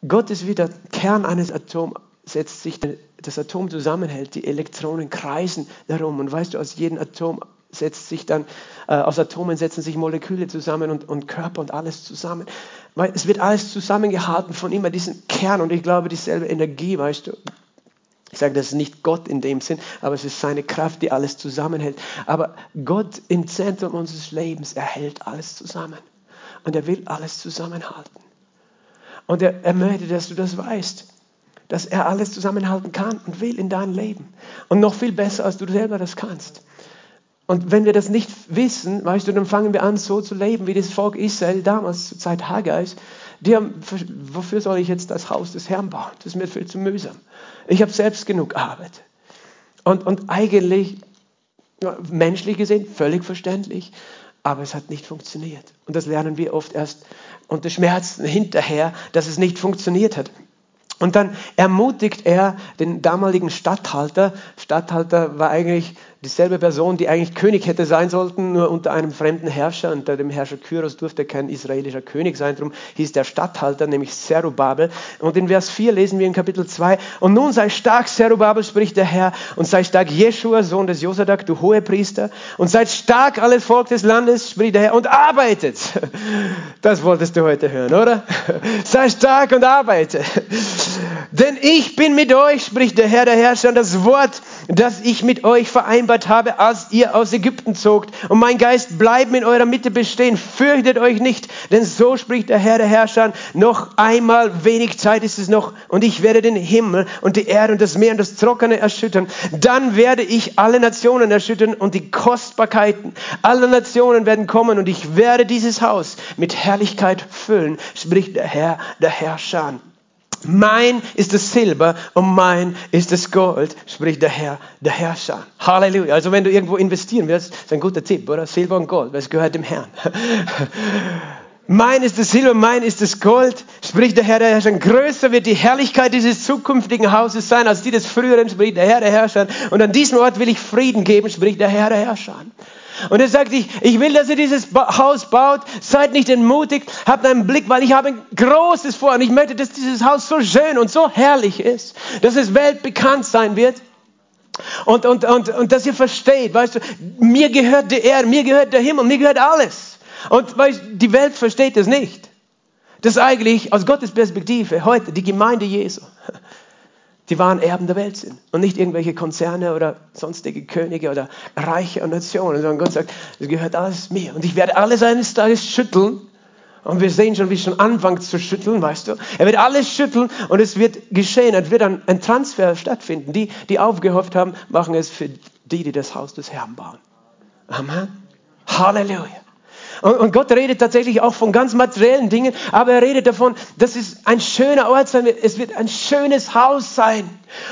Gott ist wie der Kern eines Atoms, setzt sich das Atom zusammenhält, die Elektronen kreisen darum und weißt du, aus jedem Atom setzt sich dann, äh, aus Atomen setzen sich Moleküle zusammen und, und Körper und alles zusammen. Weil es wird alles zusammengehalten von immer diesem Kern und ich glaube, dieselbe Energie, weißt du. Ich sage, das ist nicht Gott in dem Sinn, aber es ist seine Kraft, die alles zusammenhält. Aber Gott im Zentrum unseres Lebens, er hält alles zusammen. Und er will alles zusammenhalten. Und er, er möchte, dass du das weißt dass er alles zusammenhalten kann und will in deinem Leben. Und noch viel besser, als du selber das kannst. Und wenn wir das nicht wissen, weißt du, dann fangen wir an, so zu leben, wie das Volk Israel damals zur Zeit Haggais. Die haben, wofür soll ich jetzt das Haus des Herrn bauen? Das ist mir viel zu mühsam. Ich habe selbst genug Arbeit. Und, und eigentlich, menschlich gesehen, völlig verständlich, aber es hat nicht funktioniert. Und das lernen wir oft erst unter Schmerzen hinterher, dass es nicht funktioniert hat. Und dann ermutigt er den damaligen Statthalter. Statthalter war eigentlich dieselbe Person, die eigentlich König hätte sein sollten, nur unter einem fremden Herrscher. Unter dem Herrscher Kyros durfte kein israelischer König sein. Darum hieß der Statthalter, nämlich Zerubabel. Und in Vers 4 lesen wir in Kapitel 2, Und nun sei stark, Zerubabel, spricht der Herr, und sei stark, Jeschua, Sohn des Josadak, du Hohepriester, und seid stark, alles Volk des Landes, spricht der Herr, und arbeitet. Das wolltest du heute hören, oder? Sei stark und arbeite. Denn ich bin mit euch, spricht der Herr, der Herrscher, und das Wort, das ich mit euch vereinbart habe, als ihr aus Ägypten zogt. Und mein Geist bleibt in eurer Mitte bestehen. Fürchtet euch nicht, denn so spricht der Herr, der Herrscher. Noch einmal wenig Zeit ist es noch, und ich werde den Himmel und die Erde und das Meer und das Trockene erschüttern. Dann werde ich alle Nationen erschüttern und die Kostbarkeiten aller Nationen werden kommen und ich werde dieses Haus mit Herrlichkeit füllen, spricht der Herr, der Herrscher. Mein ist das Silber und mein ist das Gold, spricht der Herr, der Herrscher. Halleluja. Also wenn du irgendwo investieren willst, ist ein guter Tipp, oder? Silber und Gold, weil es gehört dem Herrn. Mein ist das Silber, mein ist das Gold, spricht der Herr, der Herrscher. Größer wird die Herrlichkeit dieses zukünftigen Hauses sein, als die des früheren, spricht der Herr, der Herrscher. Und an diesem Ort will ich Frieden geben, spricht der Herr, der Herrscher. Und er sagt, ich, ich will, dass ihr dieses Haus baut. Seid nicht entmutigt, habt einen Blick, weil ich habe ein großes vor. Und ich möchte, dass dieses Haus so schön und so herrlich ist, dass es weltbekannt sein wird. Und, und, und, und dass ihr versteht, weißt du, mir gehört die Erde, mir gehört der Himmel, mir gehört alles. Und weißt, die Welt versteht das nicht. Das ist eigentlich aus Gottes Perspektive heute die Gemeinde Jesu die wahren Erben der Welt sind und nicht irgendwelche Konzerne oder sonstige Könige oder Reiche und Nationen, sondern Gott sagt, es gehört alles mir und ich werde alles eines Tages schütteln und wir sehen schon, wie es schon anfängt zu schütteln, weißt du. Er wird alles schütteln und es wird geschehen, es wird ein, ein Transfer stattfinden. Die, die aufgehofft haben, machen es für die, die das Haus des Herrn bauen. Amen. Halleluja. Und, Gott redet tatsächlich auch von ganz materiellen Dingen, aber er redet davon, dass es ein schöner Ort sein. Es wird ein schönes Haus sein.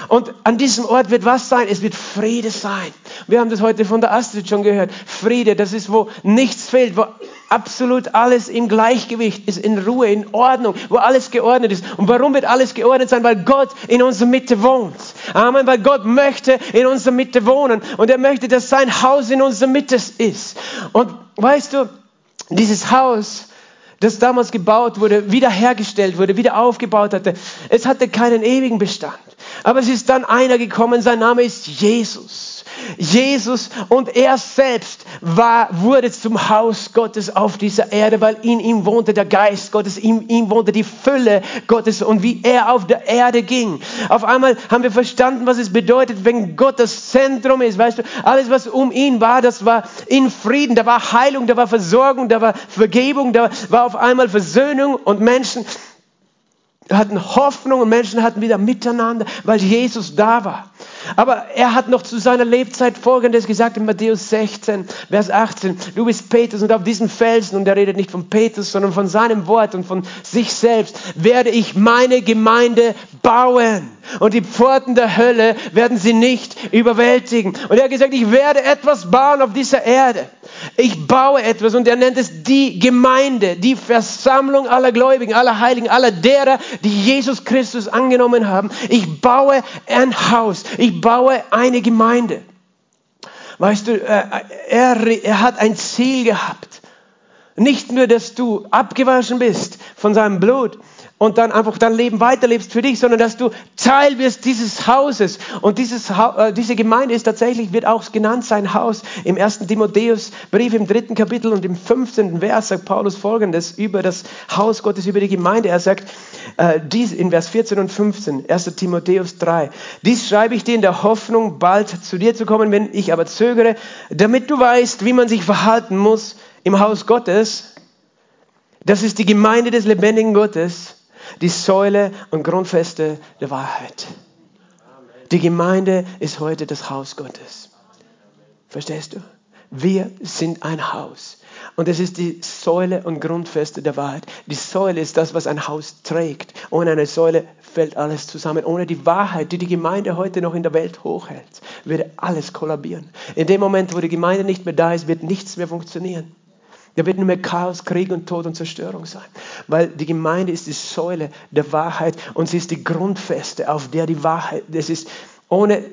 Und an diesem Ort wird was sein? Es wird Friede sein. Wir haben das heute von der Astrid schon gehört. Friede, das ist, wo nichts fehlt, wo absolut alles im Gleichgewicht ist, in Ruhe, in Ordnung, wo alles geordnet ist. Und warum wird alles geordnet sein? Weil Gott in unserer Mitte wohnt. Amen, weil Gott möchte in unserer Mitte wohnen. Und er möchte, dass sein Haus in unserer Mitte ist. Und weißt du, dieses Haus, das damals gebaut wurde, wiederhergestellt wurde, wieder aufgebaut hatte, es hatte keinen ewigen Bestand. Aber es ist dann einer gekommen, sein Name ist Jesus. Jesus und er selbst war, wurde zum Haus Gottes auf dieser Erde, weil in ihm wohnte der Geist Gottes, in ihm wohnte die Fülle Gottes und wie er auf der Erde ging. Auf einmal haben wir verstanden, was es bedeutet, wenn Gott das Zentrum ist. Weißt du, alles, was um ihn war, das war in Frieden, da war Heilung, da war Versorgung, da war Vergebung, da war auf einmal Versöhnung und Menschen hatten Hoffnung und Menschen hatten wieder miteinander, weil Jesus da war. Aber er hat noch zu seiner Lebzeit Folgendes gesagt in Matthäus 16, Vers 18. Du bist Petrus und auf diesem Felsen, und er redet nicht von Petrus, sondern von seinem Wort und von sich selbst, werde ich meine Gemeinde bauen. Und die Pforten der Hölle werden sie nicht überwältigen. Und er hat gesagt, ich werde etwas bauen auf dieser Erde. Ich baue etwas und er nennt es die Gemeinde, die Versammlung aller Gläubigen, aller Heiligen, aller derer, die Jesus Christus angenommen haben. Ich baue ein Haus. Ich baue eine Gemeinde. Weißt du, äh, er, er hat ein Ziel gehabt. Nicht nur, dass du abgewaschen bist von seinem Blut, und dann einfach dein Leben weiterlebst für dich, sondern dass du Teil wirst dieses Hauses. Und dieses, äh, diese Gemeinde ist tatsächlich, wird auch genannt sein Haus. Im ersten Timotheus Brief im dritten Kapitel und im 15. Vers sagt Paulus folgendes über das Haus Gottes, über die Gemeinde. Er sagt, äh, dies in Vers 14 und 15, 1. Timotheus 3. Dies schreibe ich dir in der Hoffnung, bald zu dir zu kommen, wenn ich aber zögere, damit du weißt, wie man sich verhalten muss im Haus Gottes. Das ist die Gemeinde des lebendigen Gottes die Säule und Grundfeste der Wahrheit. Die Gemeinde ist heute das Haus Gottes. Verstehst du? Wir sind ein Haus. Und es ist die Säule und Grundfeste der Wahrheit. Die Säule ist das, was ein Haus trägt. Ohne eine Säule fällt alles zusammen. Ohne die Wahrheit, die die Gemeinde heute noch in der Welt hochhält, würde alles kollabieren. In dem Moment, wo die Gemeinde nicht mehr da ist, wird nichts mehr funktionieren. Da wird nur mehr Chaos, Krieg und Tod und Zerstörung sein. Weil die Gemeinde ist die Säule der Wahrheit und sie ist die Grundfeste, auf der die Wahrheit, das ist ohne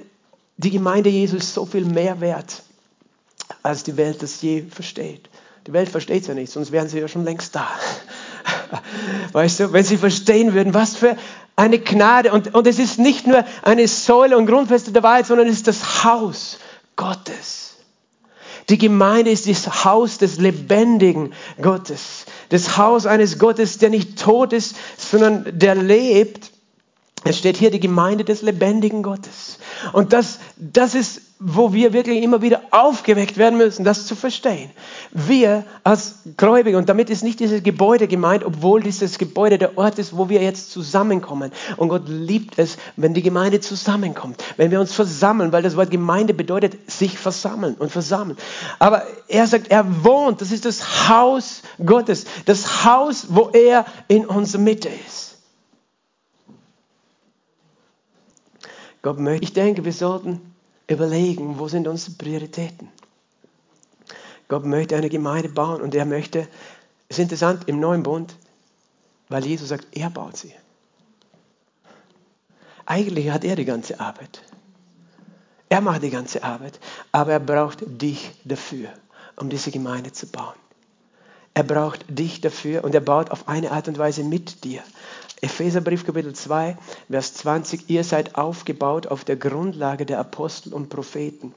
die Gemeinde Jesus so viel mehr wert, als die Welt das je versteht. Die Welt versteht es ja nicht, sonst wären sie ja schon längst da. Weißt du, wenn sie verstehen würden, was für eine Gnade. Und, und es ist nicht nur eine Säule und Grundfeste der Wahrheit, sondern es ist das Haus Gottes. Die Gemeinde ist das Haus des lebendigen Gottes. Das Haus eines Gottes, der nicht tot ist, sondern der lebt. Es steht hier die Gemeinde des lebendigen Gottes. Und das, das ist, wo wir wirklich immer wieder aufgeweckt werden müssen, das zu verstehen. Wir als Gläubige, und damit ist nicht dieses Gebäude gemeint, obwohl dieses Gebäude der Ort ist, wo wir jetzt zusammenkommen. Und Gott liebt es, wenn die Gemeinde zusammenkommt, wenn wir uns versammeln, weil das Wort Gemeinde bedeutet sich versammeln und versammeln. Aber er sagt, er wohnt, das ist das Haus Gottes, das Haus, wo er in unserer Mitte ist. Gott möchte, ich denke, wir sollten überlegen, wo sind unsere Prioritäten. Gott möchte eine Gemeinde bauen und er möchte, es ist interessant, im neuen Bund, weil Jesus sagt, er baut sie. Eigentlich hat er die ganze Arbeit. Er macht die ganze Arbeit, aber er braucht dich dafür, um diese Gemeinde zu bauen. Er braucht dich dafür und er baut auf eine Art und Weise mit dir. Epheserbrief Kapitel 2, Vers 20, ihr seid aufgebaut auf der Grundlage der Apostel und Propheten,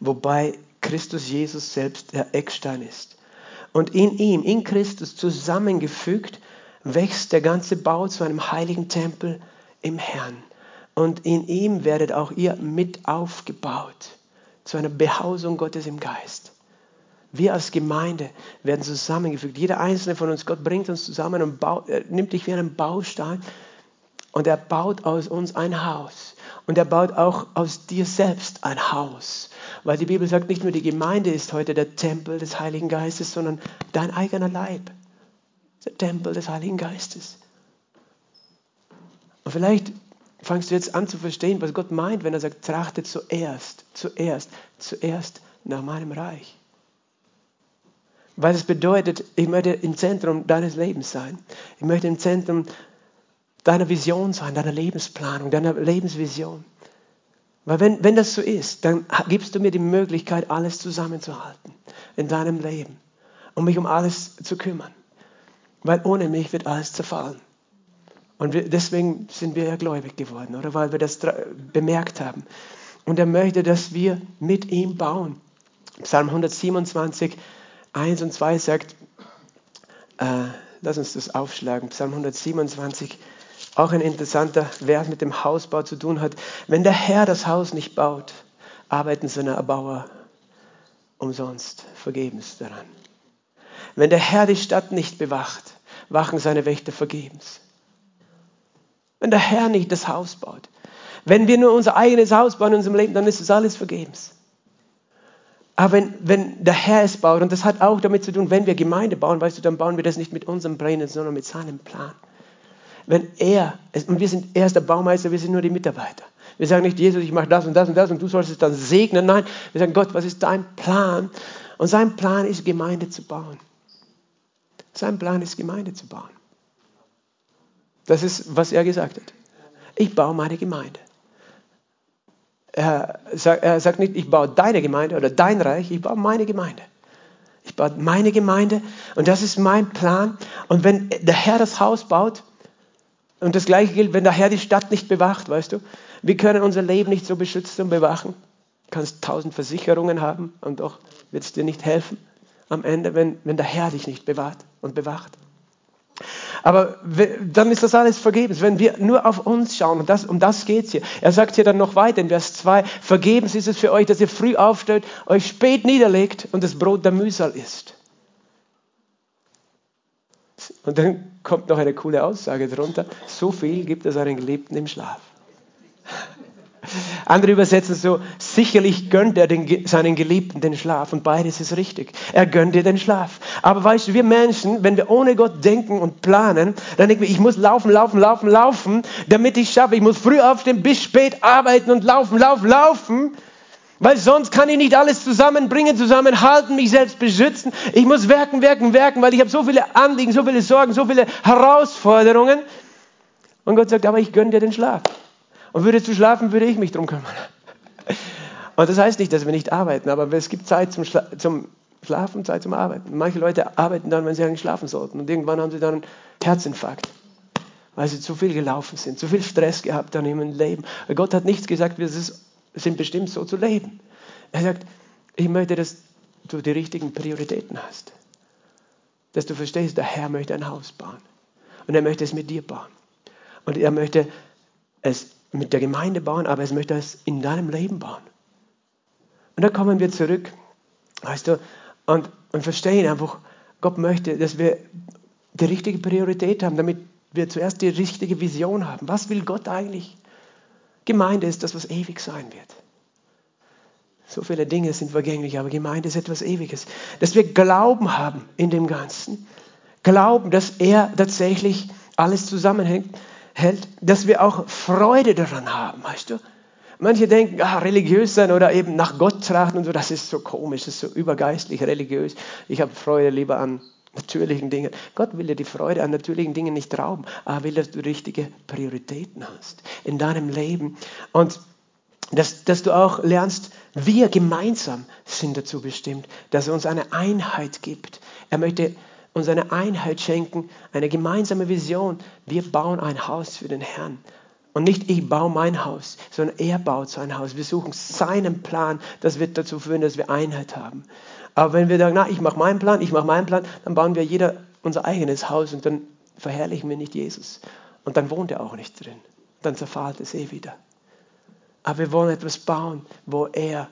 wobei Christus Jesus selbst der Eckstein ist. Und in ihm, in Christus zusammengefügt, wächst der ganze Bau zu einem heiligen Tempel im Herrn. Und in ihm werdet auch ihr mit aufgebaut zu einer Behausung Gottes im Geist. Wir als Gemeinde werden zusammengefügt. Jeder einzelne von uns, Gott bringt uns zusammen und baut, er nimmt dich wie einen Baustein und er baut aus uns ein Haus. Und er baut auch aus dir selbst ein Haus, Weil die Bibel sagt, nicht nur die Gemeinde ist heute der Tempel des Heiligen Geistes, sondern dein eigener Leib. Der Tempel des Heiligen Geistes. Und vielleicht fangst du jetzt an zu verstehen, was Gott meint, wenn er sagt, trachte zuerst, zuerst, zuerst nach meinem Reich. Weil es bedeutet, ich möchte im Zentrum deines Lebens sein. Ich möchte im Zentrum deiner Vision sein, deiner Lebensplanung, deiner Lebensvision. Weil wenn, wenn das so ist, dann gibst du mir die Möglichkeit, alles zusammenzuhalten in deinem Leben und mich um alles zu kümmern. Weil ohne mich wird alles zerfallen. Und wir, deswegen sind wir ja gläubig geworden, oder? Weil wir das bemerkt haben. Und er möchte, dass wir mit ihm bauen. Psalm 127, 1 und 2 sagt, äh, lass uns das aufschlagen, Psalm 127, auch ein interessanter Vers mit dem Hausbau zu tun hat. Wenn der Herr das Haus nicht baut, arbeiten seine Erbauer umsonst, vergebens daran. Wenn der Herr die Stadt nicht bewacht, wachen seine Wächter vergebens. Wenn der Herr nicht das Haus baut, wenn wir nur unser eigenes Haus bauen in unserem Leben, dann ist es alles vergebens. Aber wenn, wenn der Herr es baut, und das hat auch damit zu tun, wenn wir Gemeinde bauen, weißt du, dann bauen wir das nicht mit unserem Plänen, sondern mit seinem Plan. Wenn er, und wir sind, er ist der Baumeister, wir sind nur die Mitarbeiter. Wir sagen nicht, Jesus, ich mache das und das und das und du sollst es dann segnen. Nein, wir sagen, Gott, was ist dein Plan? Und sein Plan ist, Gemeinde zu bauen. Sein Plan ist, Gemeinde zu bauen. Das ist, was er gesagt hat. Ich baue meine Gemeinde. Er sagt, nicht, ich baue deine Gemeinde oder dein Reich, ich baue meine Gemeinde. Ich baue meine Gemeinde und das ist mein Plan. Und wenn der Herr das Haus baut, und das Gleiche gilt, wenn der Herr die Stadt nicht bewacht, weißt du, wir können unser Leben nicht so beschützen und bewachen. Du kannst tausend Versicherungen haben und doch wird es dir nicht helfen am Ende, wenn, wenn der Herr dich nicht bewahrt und bewacht. Aber dann ist das alles vergebens, wenn wir nur auf uns schauen. Und das, um das geht es hier. Er sagt hier dann noch weiter in Vers 2, vergebens ist es für euch, dass ihr früh aufsteht, euch spät niederlegt und das Brot der Mühsal isst. Und dann kommt noch eine coole Aussage drunter. So viel gibt es einen Geliebten im Schlaf. Andere übersetzen so, sicherlich gönnt er den, seinen Geliebten den Schlaf und beides ist richtig. Er gönnt dir den Schlaf. Aber weißt du, wir Menschen, wenn wir ohne Gott denken und planen, dann denken wir, ich muss laufen, laufen, laufen, laufen, damit ich schaffe. Ich muss früh aufstehen, bis spät arbeiten und laufen, laufen, laufen. Weil sonst kann ich nicht alles zusammenbringen, zusammenhalten, mich selbst beschützen. Ich muss werken, werken, werken, weil ich habe so viele Anliegen, so viele Sorgen, so viele Herausforderungen. Und Gott sagt, aber ich gönne dir den Schlaf. Und würdest du schlafen, würde ich mich drum kümmern. Und das heißt nicht, dass wir nicht arbeiten, aber es gibt Zeit zum, Schla zum Schlafen, Zeit zum Arbeiten. Manche Leute arbeiten dann, wenn sie eigentlich schlafen sollten. Und irgendwann haben sie dann einen Herzinfarkt, weil sie zu viel gelaufen sind, zu viel Stress gehabt haben ihrem Leben. Gott hat nichts gesagt, ist sind bestimmt so zu leben. Er sagt, ich möchte, dass du die richtigen Prioritäten hast. Dass du verstehst, der Herr möchte ein Haus bauen. Und er möchte es mit dir bauen. Und er möchte es mit der Gemeinde bauen, aber er möchte es in deinem Leben bauen. Und dann kommen wir zurück, weißt du, und, und verstehen einfach, Gott möchte, dass wir die richtige Priorität haben, damit wir zuerst die richtige Vision haben. Was will Gott eigentlich? Gemeinde ist das, was ewig sein wird. So viele Dinge sind vergänglich, aber Gemeinde ist etwas Ewiges. Dass wir Glauben haben in dem Ganzen. Glauben, dass er tatsächlich alles zusammenhängt, hält, dass wir auch Freude daran haben, weißt du? Manche denken, ah, religiös sein oder eben nach Gott trachten und so, das ist so komisch, das ist so übergeistlich, religiös. Ich habe Freude lieber an natürlichen Dingen. Gott will dir die Freude an natürlichen Dingen nicht rauben, aber will, dass du richtige Prioritäten hast in deinem Leben. Und dass, dass du auch lernst, wir gemeinsam sind dazu bestimmt, dass er uns eine Einheit gibt. Er möchte uns eine Einheit schenken, eine gemeinsame Vision. Wir bauen ein Haus für den Herrn. Und nicht ich baue mein Haus, sondern er baut sein Haus. Wir suchen seinen Plan. Das wird dazu führen, dass wir Einheit haben. Aber wenn wir sagen, na, ich mache meinen Plan, ich mache meinen Plan, dann bauen wir jeder unser eigenes Haus und dann verherrlichen wir nicht Jesus. Und dann wohnt er auch nicht drin. Dann zerfahlt es eh wieder. Aber wir wollen etwas bauen, wo er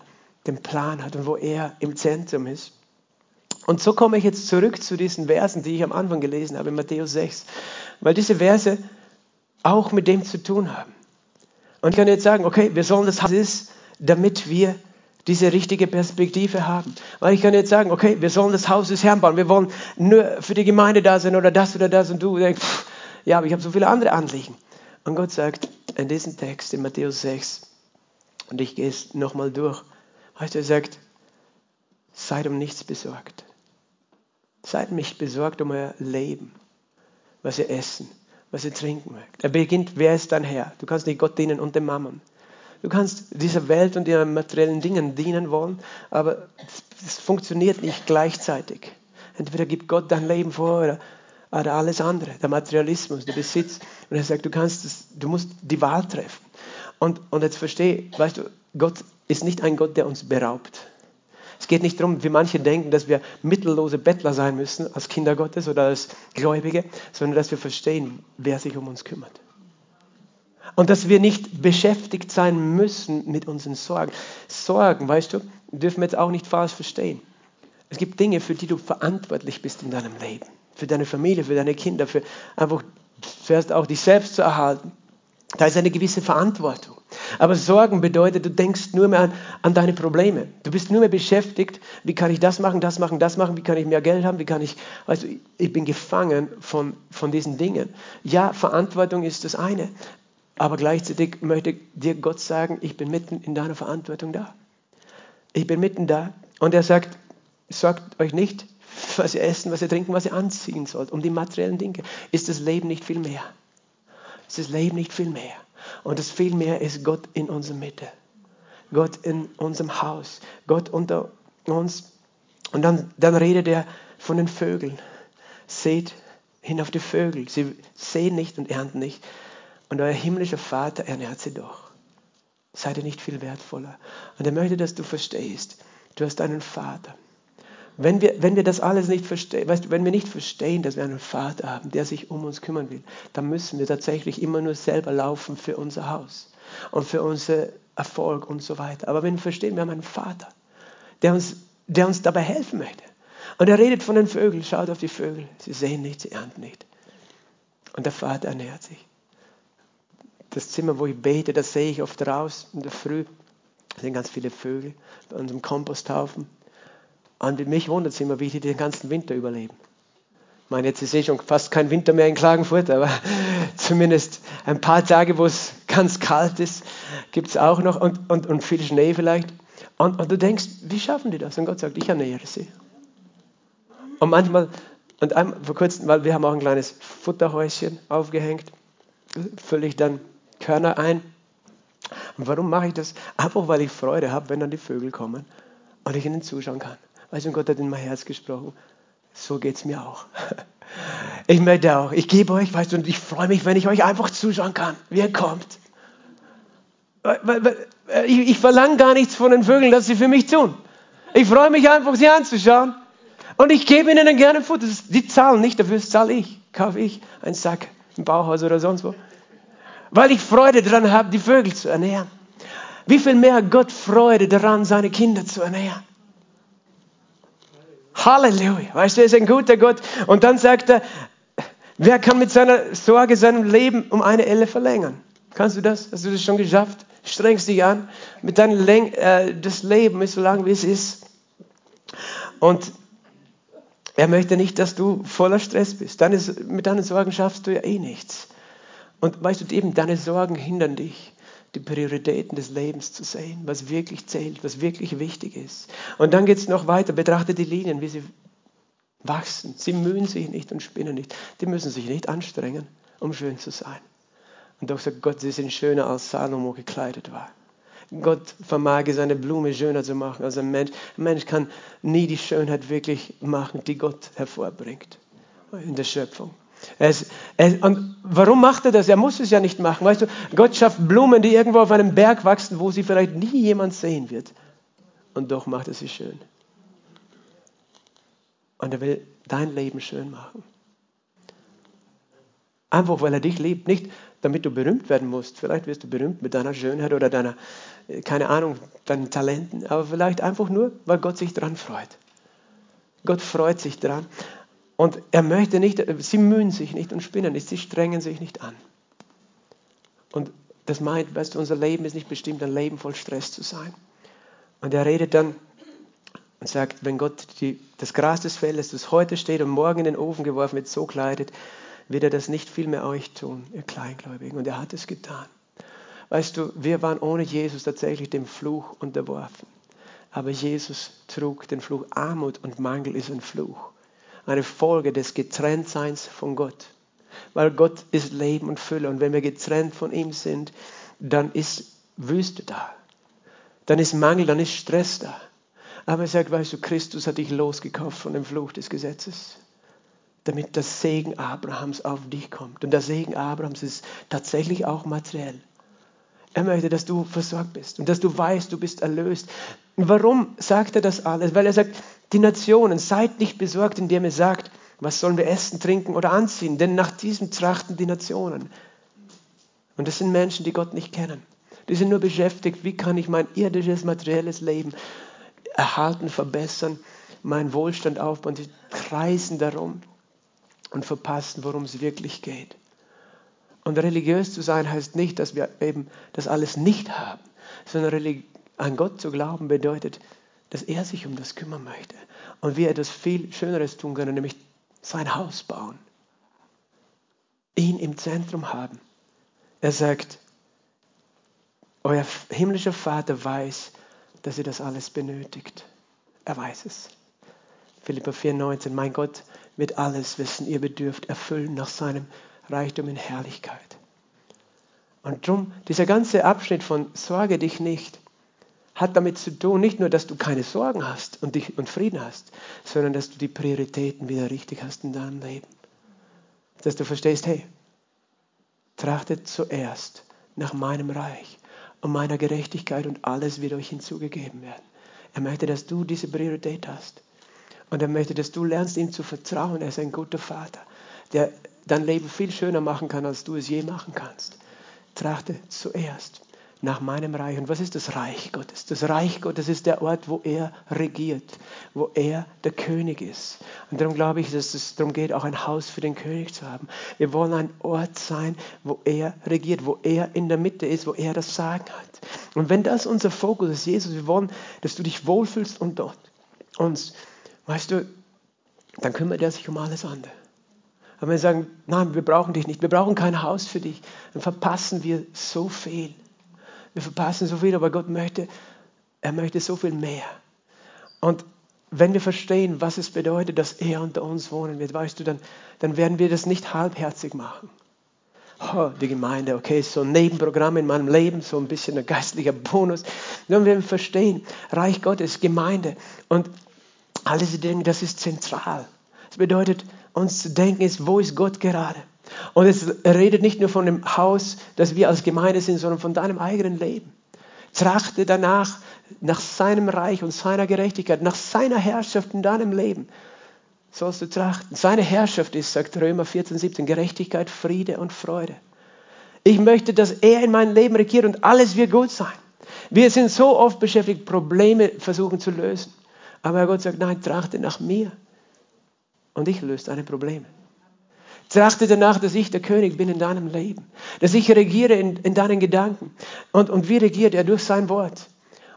den Plan hat und wo er im Zentrum ist. Und so komme ich jetzt zurück zu diesen Versen, die ich am Anfang gelesen habe, in Matthäus 6. Weil diese Verse auch mit dem zu tun haben. Und ich kann jetzt sagen, okay, wir sollen das Haus, damit wir diese richtige Perspektive haben. Weil ich kann jetzt sagen, okay, wir sollen das Haus des Herrn bauen, wir wollen nur für die Gemeinde da sein oder das oder das und du denkst, pff, ja, aber ich habe so viele andere Anliegen. Und Gott sagt in diesem Text, in Matthäus 6, und ich gehe es nochmal durch, weißt du, er sagt, seid um nichts besorgt. Seid nicht besorgt um euer Leben, was ihr essen, was ihr trinken mögt. Er beginnt, wer ist dein Herr? Du kannst nicht Gott dienen und dem Mammon. Du kannst dieser Welt und ihren materiellen Dingen dienen wollen, aber es funktioniert nicht gleichzeitig. Entweder gibt Gott dein Leben vor oder, oder alles andere, der Materialismus, der Besitz. Und er sagt, du kannst es, du musst die Wahl treffen. Und, und jetzt verstehe, weißt du, Gott ist nicht ein Gott, der uns beraubt. Es geht nicht darum, wie manche denken, dass wir mittellose Bettler sein müssen als Kinder Gottes oder als Gläubige, sondern dass wir verstehen, wer sich um uns kümmert. Und dass wir nicht beschäftigt sein müssen mit unseren Sorgen. Sorgen, weißt du, dürfen wir jetzt auch nicht falsch verstehen. Es gibt Dinge, für die du verantwortlich bist in deinem Leben. Für deine Familie, für deine Kinder, für einfach zuerst auch dich selbst zu erhalten. Da ist eine gewisse Verantwortung. Aber Sorgen bedeutet, du denkst nur mehr an, an, deine Probleme. Du bist nur mehr beschäftigt, wie kann ich das machen, das machen, das machen, wie kann ich mehr Geld haben, wie kann ich, du, ich bin gefangen von, von diesen Dingen. Ja, Verantwortung ist das eine, aber gleichzeitig möchte dir Gott sagen, ich bin mitten in deiner Verantwortung da. Ich bin mitten da. Und er sagt, sorgt euch nicht, was ihr essen, was ihr trinken, was ihr anziehen sollt. Um die materiellen Dinge ist das Leben nicht viel mehr. Ist das Leben nicht viel mehr. Und das viel mehr ist Gott in unserer Mitte. Gott in unserem Haus. Gott unter uns. Und dann, dann redet er von den Vögeln. Seht hin auf die Vögel. Sie sehen nicht und ernten nicht. Und euer himmlischer Vater ernährt sie doch. Seid ihr nicht viel wertvoller? Und er möchte, dass du verstehst, du hast einen Vater. Wenn wir, wenn wir das alles nicht verstehen, weißt wenn wir nicht verstehen, dass wir einen Vater haben, der sich um uns kümmern will, dann müssen wir tatsächlich immer nur selber laufen für unser Haus und für unseren Erfolg und so weiter. Aber wenn wir verstehen, wir haben einen Vater, der uns, der uns dabei helfen möchte. Und er redet von den Vögeln, schaut auf die Vögel, sie sehen nicht, sie ernten nicht. Und der Vater ernährt sich das Zimmer, wo ich bete, das sehe ich oft raus in der Früh. Da sind ganz viele Vögel bei unserem Komposthaufen. Und mich wundert es immer, wie die den ganzen Winter überleben. Ich meine, jetzt ist eh schon fast kein Winter mehr in Klagenfurt, aber zumindest ein paar Tage, wo es ganz kalt ist, gibt es auch noch und, und, und viel Schnee vielleicht. Und, und du denkst, wie schaffen die das? Und Gott sagt, ich ernähre sie. Und manchmal, und einmal, vor kurzem, weil wir haben auch ein kleines Futterhäuschen aufgehängt, fülle ich dann Körner ein. Und warum mache ich das? Einfach weil ich Freude habe, wenn dann die Vögel kommen und ich ihnen zuschauen kann. Weißt du, Gott hat in mein Herz gesprochen. So geht es mir auch. Ich möchte auch. Ich gebe euch, weißt du, und ich freue mich, wenn ich euch einfach zuschauen kann, wie ihr kommt. Ich, ich verlange gar nichts von den Vögeln, dass sie für mich tun. Ich freue mich einfach, sie anzuschauen. Und ich gebe ihnen gerne Futter. Die zahlen nicht, dafür zahle ich. Kaufe ich einen Sack im Bauhaus oder sonst wo weil ich Freude daran habe, die Vögel zu ernähren. Wie viel mehr hat Gott Freude daran, seine Kinder zu ernähren? Halleluja. Weißt du, er ist ein guter Gott. Und dann sagt er, wer kann mit seiner Sorge seinem Leben um eine Elle verlängern? Kannst du das? Hast du das schon geschafft? Strengst dich an. Mit deinem Läng äh, das Leben ist so lang, wie es ist. Und er möchte nicht, dass du voller Stress bist. Deine, mit deinen Sorgen schaffst du ja eh nichts. Und weißt du, eben deine Sorgen hindern dich, die Prioritäten des Lebens zu sehen, was wirklich zählt, was wirklich wichtig ist. Und dann geht es noch weiter, betrachte die Linien, wie sie wachsen. Sie mühen sich nicht und spinnen nicht. Die müssen sich nicht anstrengen, um schön zu sein. Und doch sagt Gott, sie sind schöner als Salomo gekleidet war. Gott vermag seine Blume schöner zu machen als ein Mensch. Ein Mensch kann nie die Schönheit wirklich machen, die Gott hervorbringt in der Schöpfung. Es, es, und warum macht er das? Er muss es ja nicht machen. Weißt du, Gott schafft Blumen, die irgendwo auf einem Berg wachsen, wo sie vielleicht nie jemand sehen wird. Und doch macht er sie schön. Und er will dein Leben schön machen. Einfach weil er dich liebt. Nicht damit du berühmt werden musst. Vielleicht wirst du berühmt mit deiner Schönheit oder deiner, keine Ahnung, deinen Talenten. Aber vielleicht einfach nur, weil Gott sich daran freut. Gott freut sich daran. Und er möchte nicht, sie mühen sich nicht und spinnen nicht, sie strengen sich nicht an. Und das meint, weißt du, unser Leben ist nicht bestimmt, ein Leben voll Stress zu sein. Und er redet dann und sagt, wenn Gott die, das Gras des Feldes, das heute steht und morgen in den Ofen geworfen wird, so kleidet, wird er das nicht viel mehr euch tun, ihr Kleingläubigen. Und er hat es getan. Weißt du, wir waren ohne Jesus tatsächlich dem Fluch unterworfen. Aber Jesus trug den Fluch. Armut und Mangel ist ein Fluch. Eine Folge des Getrenntseins von Gott. Weil Gott ist Leben und Fülle. Und wenn wir getrennt von ihm sind, dann ist Wüste da. Dann ist Mangel, dann ist Stress da. Aber er sagt, weißt du, Christus hat dich losgekauft von dem Fluch des Gesetzes, damit das Segen Abrahams auf dich kommt. Und der Segen Abrahams ist tatsächlich auch materiell. Er möchte, dass du versorgt bist und dass du weißt, du bist erlöst. Warum sagt er das alles? Weil er sagt, die Nationen, seid nicht besorgt, indem er sagt, was sollen wir essen, trinken oder anziehen? Denn nach diesem trachten die Nationen. Und das sind Menschen, die Gott nicht kennen. Die sind nur beschäftigt, wie kann ich mein irdisches, materielles Leben erhalten, verbessern, meinen Wohlstand aufbauen. Die kreisen darum und verpassen, worum es wirklich geht. Und religiös zu sein heißt nicht, dass wir eben das alles nicht haben, sondern an Gott zu glauben bedeutet, dass er sich um das kümmern möchte. Und wir etwas viel Schöneres tun können, nämlich sein Haus bauen. Ihn im Zentrum haben. Er sagt, euer himmlischer Vater weiß, dass ihr das alles benötigt. Er weiß es. Philippa 4,19, mein Gott wird alles wissen, ihr bedürft erfüllen nach seinem Reichtum in Herrlichkeit. Und drum, dieser ganze Abschnitt von Sorge dich nicht, hat damit zu tun, nicht nur, dass du keine Sorgen hast und, dich, und Frieden hast, sondern dass du die Prioritäten wieder richtig hast in deinem Leben. Dass du verstehst, hey, trachtet zuerst nach meinem Reich und meiner Gerechtigkeit und alles wird euch hinzugegeben werden. Er möchte, dass du diese Priorität hast. Und er möchte, dass du lernst, ihm zu vertrauen. Er ist ein guter Vater, der dein Leben viel schöner machen kann, als du es je machen kannst. Trachte zuerst nach meinem Reich. Und was ist das Reich Gottes? Das Reich Gottes ist der Ort, wo er regiert, wo er der König ist. Und darum glaube ich, dass es darum geht, auch ein Haus für den König zu haben. Wir wollen ein Ort sein, wo er regiert, wo er in der Mitte ist, wo er das Sagen hat. Und wenn das unser Fokus ist, Jesus, wir wollen, dass du dich wohlfühlst und dort uns, weißt du, dann kümmert er sich um alles andere. Aber wenn wir sagen, nein, wir brauchen dich nicht, wir brauchen kein Haus für dich, dann verpassen wir so viel. Wir verpassen so viel, aber Gott möchte, er möchte so viel mehr. Und wenn wir verstehen, was es bedeutet, dass er unter uns wohnen wird, weißt du, dann, dann werden wir das nicht halbherzig machen. Oh, die Gemeinde, okay, so ein Nebenprogramm in meinem Leben, so ein bisschen ein geistlicher Bonus. Werden wir verstehen, Reich Gottes, Gemeinde und all diese Dinge, das ist zentral. Das bedeutet, uns zu denken ist, wo ist Gott gerade? Und es redet nicht nur von dem Haus, das wir als Gemeinde sind, sondern von deinem eigenen Leben. Trachte danach, nach seinem Reich und seiner Gerechtigkeit, nach seiner Herrschaft in deinem Leben. Sollst du trachten. Seine Herrschaft ist, sagt Römer 14, 17, Gerechtigkeit, Friede und Freude. Ich möchte, dass er in meinem Leben regiert und alles wird gut sein. Wir sind so oft beschäftigt, Probleme versuchen zu lösen. Aber Gott sagt, nein, trachte nach mir. Und ich löse deine Probleme. Trachte danach, dass ich der König bin in deinem Leben, dass ich regiere in, in deinen Gedanken. Und, und wie regiert er? Durch sein Wort.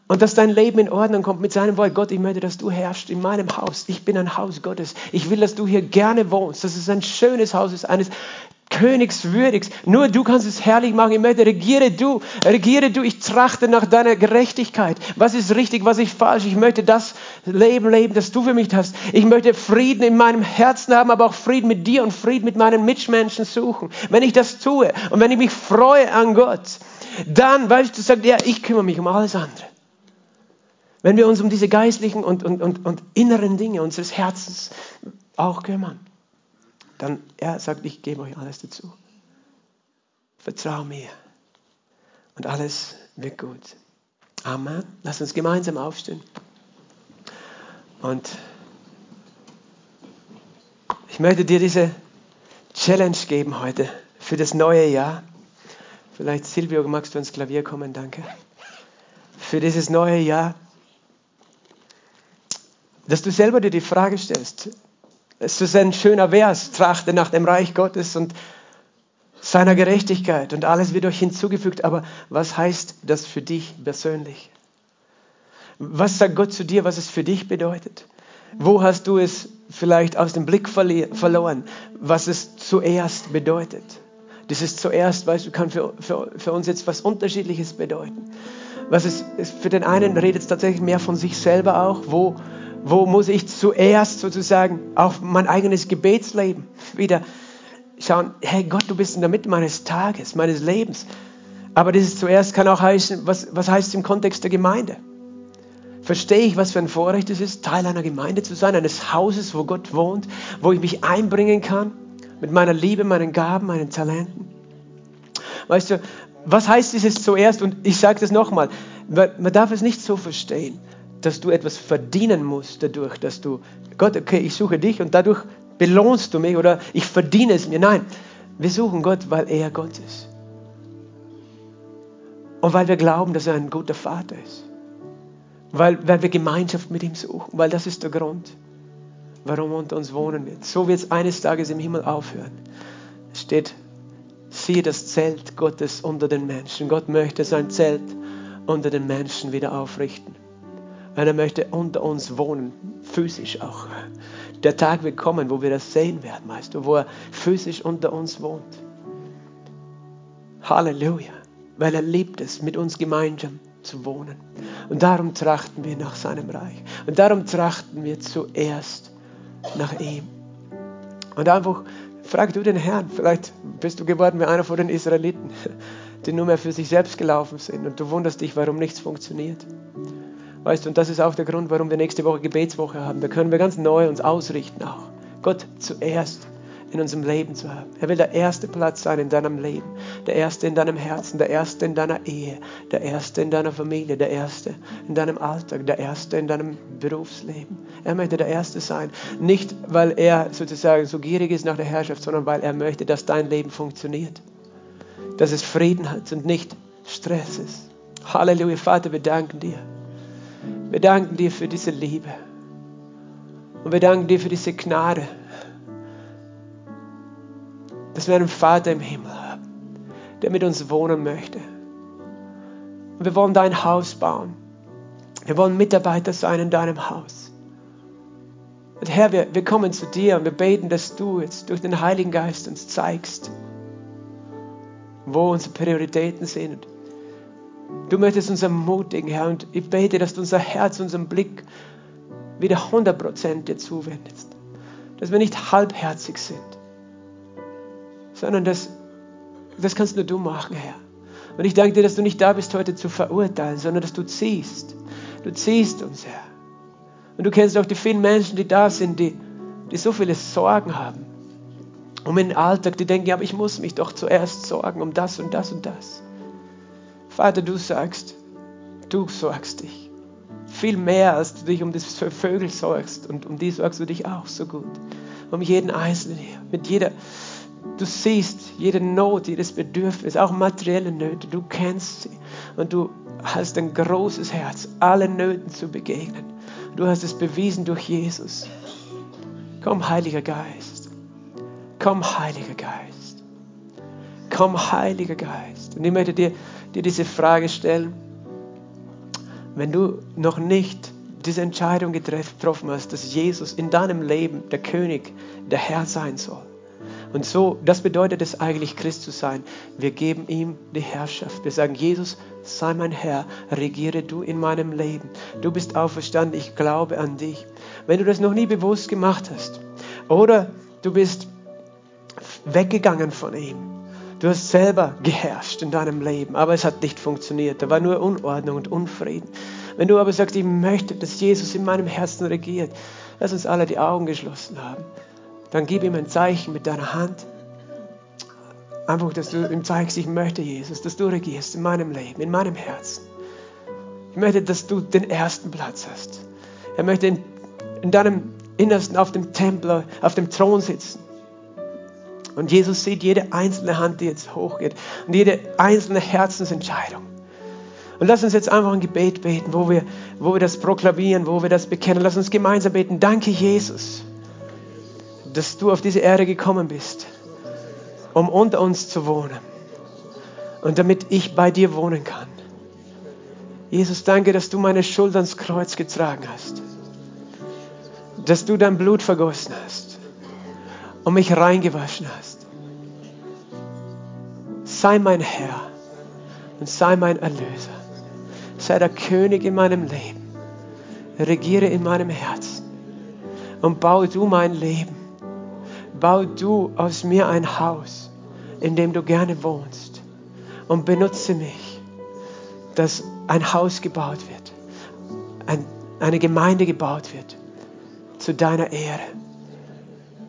Und dass dein Leben in Ordnung kommt mit seinem Wort. Gott, ich möchte, dass du herrschst in meinem Haus. Ich bin ein Haus Gottes. Ich will, dass du hier gerne wohnst. Dass es ein schönes Haus ist, eines königswürdig. Nur du kannst es herrlich machen. Ich möchte, regiere du, regiere du. Ich trachte nach deiner Gerechtigkeit. Was ist richtig, was ist falsch? Ich möchte das Leben leben, das du für mich hast. Ich möchte Frieden in meinem Herzen haben, aber auch Frieden mit dir und Frieden mit meinen Mitmenschen suchen. Wenn ich das tue und wenn ich mich freue an Gott, dann, weißt du, sagt er, ich kümmere mich um alles andere. Wenn wir uns um diese geistlichen und, und, und, und inneren Dinge unseres Herzens auch kümmern dann er sagt, ich gebe euch alles dazu. Vertrau mir und alles wird gut. Amen. Lass uns gemeinsam aufstehen. Und ich möchte dir diese Challenge geben heute für das neue Jahr. Vielleicht Silvio, magst du ins Klavier kommen? Danke. Für dieses neue Jahr, dass du selber dir die Frage stellst, es ist ein schöner Vers, trachte nach dem Reich Gottes und seiner Gerechtigkeit und alles wird euch hinzugefügt. Aber was heißt das für dich persönlich? Was sagt Gott zu dir, was es für dich bedeutet? Wo hast du es vielleicht aus dem Blick verloren, was es zuerst bedeutet? Das ist zuerst, weißt du, kann für, für, für uns jetzt was Unterschiedliches bedeuten. Was es, für den einen redet es tatsächlich mehr von sich selber auch. Wo, wo muss ich zuerst sozusagen auf mein eigenes Gebetsleben wieder schauen, hey Gott, du bist in der Mitte meines Tages, meines Lebens. Aber dieses zuerst kann auch heißen, was, was heißt es im Kontext der Gemeinde? Verstehe ich, was für ein Vorrecht es ist, Teil einer Gemeinde zu sein, eines Hauses, wo Gott wohnt, wo ich mich einbringen kann mit meiner Liebe, meinen Gaben, meinen Talenten? Weißt du, was heißt dieses zuerst? Und ich sage das nochmal, man darf es nicht so verstehen, dass du etwas verdienen musst dadurch, dass du, Gott, okay, ich suche dich und dadurch belohnst du mich oder ich verdiene es mir. Nein, wir suchen Gott, weil er Gott ist. Und weil wir glauben, dass er ein guter Vater ist. Weil, weil wir Gemeinschaft mit ihm suchen. Weil das ist der Grund, warum er unter uns wohnen wird. So wird es eines Tages im Himmel aufhören. Es steht, siehe das Zelt Gottes unter den Menschen. Gott möchte sein Zelt unter den Menschen wieder aufrichten. Und er möchte unter uns wohnen, physisch auch. Der Tag wird kommen, wo wir das sehen werden, weißt du, wo er physisch unter uns wohnt. Halleluja, weil er liebt es, mit uns gemeinsam zu wohnen. Und darum trachten wir nach seinem Reich. Und darum trachten wir zuerst nach ihm. Und einfach frag du den Herrn, vielleicht bist du geworden wie einer von den Israeliten, die nur mehr für sich selbst gelaufen sind und du wunderst dich, warum nichts funktioniert. Weißt du, und das ist auch der Grund, warum wir nächste Woche Gebetswoche haben. Da können wir ganz neu uns ausrichten auch. Gott zuerst in unserem Leben zu haben. Er will der erste Platz sein in deinem Leben, der erste in deinem Herzen, der erste in deiner Ehe, der erste in deiner Familie, der erste in deinem Alltag, der erste in deinem Berufsleben. Er möchte der erste sein, nicht weil er sozusagen so gierig ist nach der Herrschaft, sondern weil er möchte, dass dein Leben funktioniert, dass es Frieden hat und nicht Stress ist. Halleluja, Vater, wir danken dir. Wir danken dir für diese Liebe. Und wir danken dir für diese Gnade, dass wir einen Vater im Himmel haben, der mit uns wohnen möchte. Und wir wollen dein Haus bauen. Wir wollen Mitarbeiter sein in deinem Haus. Und Herr, wir, wir kommen zu dir und wir beten, dass du jetzt durch den Heiligen Geist uns zeigst, wo unsere Prioritäten sind Du möchtest uns ermutigen, Herr, und ich bete, dass du unser Herz, unseren Blick wieder 100% dir zuwendest. Dass wir nicht halbherzig sind, sondern dass, das kannst nur du machen, Herr. Und ich danke dir, dass du nicht da bist, heute zu verurteilen, sondern dass du ziehst. Du ziehst uns, Herr. Und du kennst auch die vielen Menschen, die da sind, die, die so viele Sorgen haben. Um den Alltag, die denken, ja, aber ich muss mich doch zuerst sorgen um das und das und das. Vater, du sagst, du sorgst dich. Viel mehr, als du dich um das Vögel sorgst. Und um die sorgst du dich auch so gut. Um jeden Einzelnen hier. Mit jeder, du siehst jede Not, jedes Bedürfnis, auch materielle Nöte. Du kennst sie. Und du hast ein großes Herz, allen Nöten zu begegnen. Du hast es bewiesen durch Jesus. Komm, Heiliger Geist. Komm, Heiliger Geist. Komm, Heiliger Geist. Und ich möchte dir dir diese Frage stellen. Wenn du noch nicht diese Entscheidung getroffen hast, dass Jesus in deinem Leben der König, der Herr sein soll. Und so, das bedeutet es eigentlich, Christ zu sein. Wir geben ihm die Herrschaft. Wir sagen, Jesus, sei mein Herr, regiere du in meinem Leben. Du bist auferstanden, ich glaube an dich. Wenn du das noch nie bewusst gemacht hast oder du bist weggegangen von ihm, Du hast selber geherrscht in deinem Leben, aber es hat nicht funktioniert. Da war nur Unordnung und Unfrieden. Wenn du aber sagst, ich möchte, dass Jesus in meinem Herzen regiert, lass uns alle die Augen geschlossen haben. Dann gib ihm ein Zeichen mit deiner Hand. Einfach, dass du ihm zeigst, ich möchte Jesus, dass du regierst in meinem Leben, in meinem Herzen. Ich möchte, dass du den ersten Platz hast. Er möchte in, in deinem Innersten auf dem Tempel, auf dem Thron sitzen. Und Jesus sieht jede einzelne Hand, die jetzt hochgeht und jede einzelne Herzensentscheidung. Und lass uns jetzt einfach ein Gebet beten, wo wir, wo wir das proklamieren, wo wir das bekennen. Lass uns gemeinsam beten. Danke, Jesus, dass du auf diese Erde gekommen bist, um unter uns zu wohnen und damit ich bei dir wohnen kann. Jesus, danke, dass du meine Schuld ans Kreuz getragen hast. Dass du dein Blut vergossen hast und mich reingewaschen hast. Sei mein Herr und sei mein Erlöser. Sei der König in meinem Leben. Regiere in meinem Herzen und baue du mein Leben. Bau du aus mir ein Haus, in dem du gerne wohnst und benutze mich, dass ein Haus gebaut wird, ein, eine Gemeinde gebaut wird zu deiner Ehre.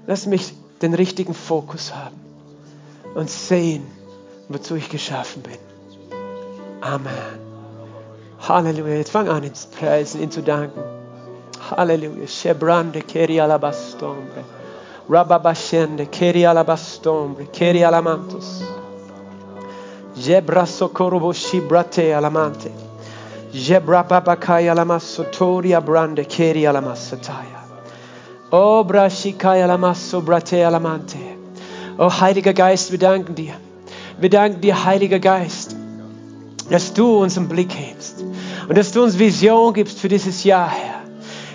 Lass mich den richtigen Fokus haben und sehen, wozu ich geschaffen bin. Amen. Halleluja. Jetzt fang an, ihn zu preisen, ihn zu danken. Halleluja. Shebrande keri alabastombre. Rababashende keri alabastombre. Keri alamantos. Jebra sokorobo shibrate alamante. Jebra babakai alamasotori abrande keri alamasataya. Oh. Oh, Heiliger Geist, wir danken dir. Wir danken dir, Heiliger Geist, dass du unseren Blick hebst und dass du uns Vision gibst für dieses Jahr, Herr.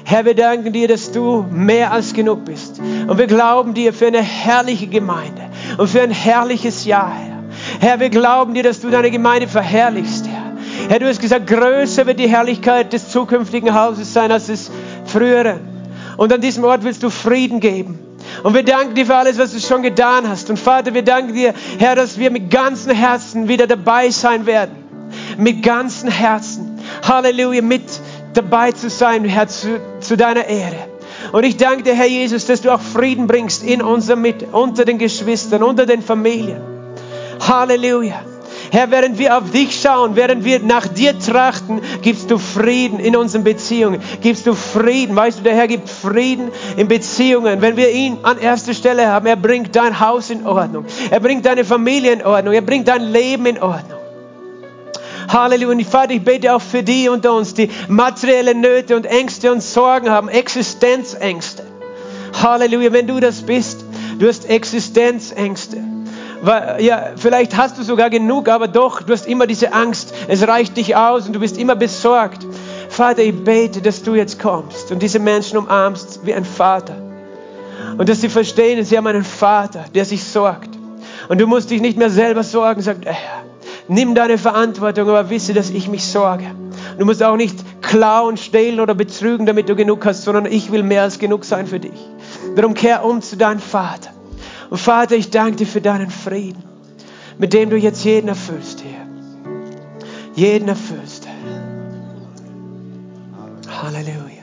Herr, wir danken dir, dass du mehr als genug bist. Und wir glauben dir für eine herrliche Gemeinde und für ein herrliches Jahr, Herr. Herr, wir glauben dir, dass du deine Gemeinde verherrlichst, Herr. Herr, du hast gesagt, größer wird die Herrlichkeit des zukünftigen Hauses sein als das frühere. Und an diesem Ort willst du Frieden geben. Und wir danken dir für alles, was du schon getan hast. Und Vater, wir danken dir, Herr, dass wir mit ganzem Herzen wieder dabei sein werden. Mit ganzem Herzen. Halleluja, mit dabei zu sein, Herr, zu, zu deiner Ehre. Und ich danke dir, Herr Jesus, dass du auch Frieden bringst in unserer Mitte, unter den Geschwistern, unter den Familien. Halleluja. Herr, während wir auf dich schauen, während wir nach dir trachten, gibst du Frieden in unseren Beziehungen. Gibst du Frieden. Weißt du, der Herr gibt Frieden in Beziehungen. Wenn wir ihn an erster Stelle haben, er bringt dein Haus in Ordnung. Er bringt deine Familie in Ordnung. Er bringt dein Leben in Ordnung. Halleluja. Und Vater, ich bete auch für die unter uns, die materielle Nöte und Ängste und Sorgen haben, Existenzängste. Halleluja. Wenn du das bist, du hast Existenzängste. Ja, vielleicht hast du sogar genug, aber doch, du hast immer diese Angst. Es reicht dich aus und du bist immer besorgt. Vater, ich bete, dass du jetzt kommst und diese Menschen umarmst wie ein Vater. Und dass sie verstehen, sie haben einen Vater, der sich sorgt. Und du musst dich nicht mehr selber sorgen, sagt er. Nimm deine Verantwortung, aber wisse, dass ich mich sorge. Du musst auch nicht klauen, stehlen oder betrügen, damit du genug hast, sondern ich will mehr als genug sein für dich. Darum kehr um zu deinem Vater. Und Vater, ich danke dir für deinen Frieden, mit dem du jetzt jeden erfüllst, Herr. Jeden erfüllst, Herr. Halleluja.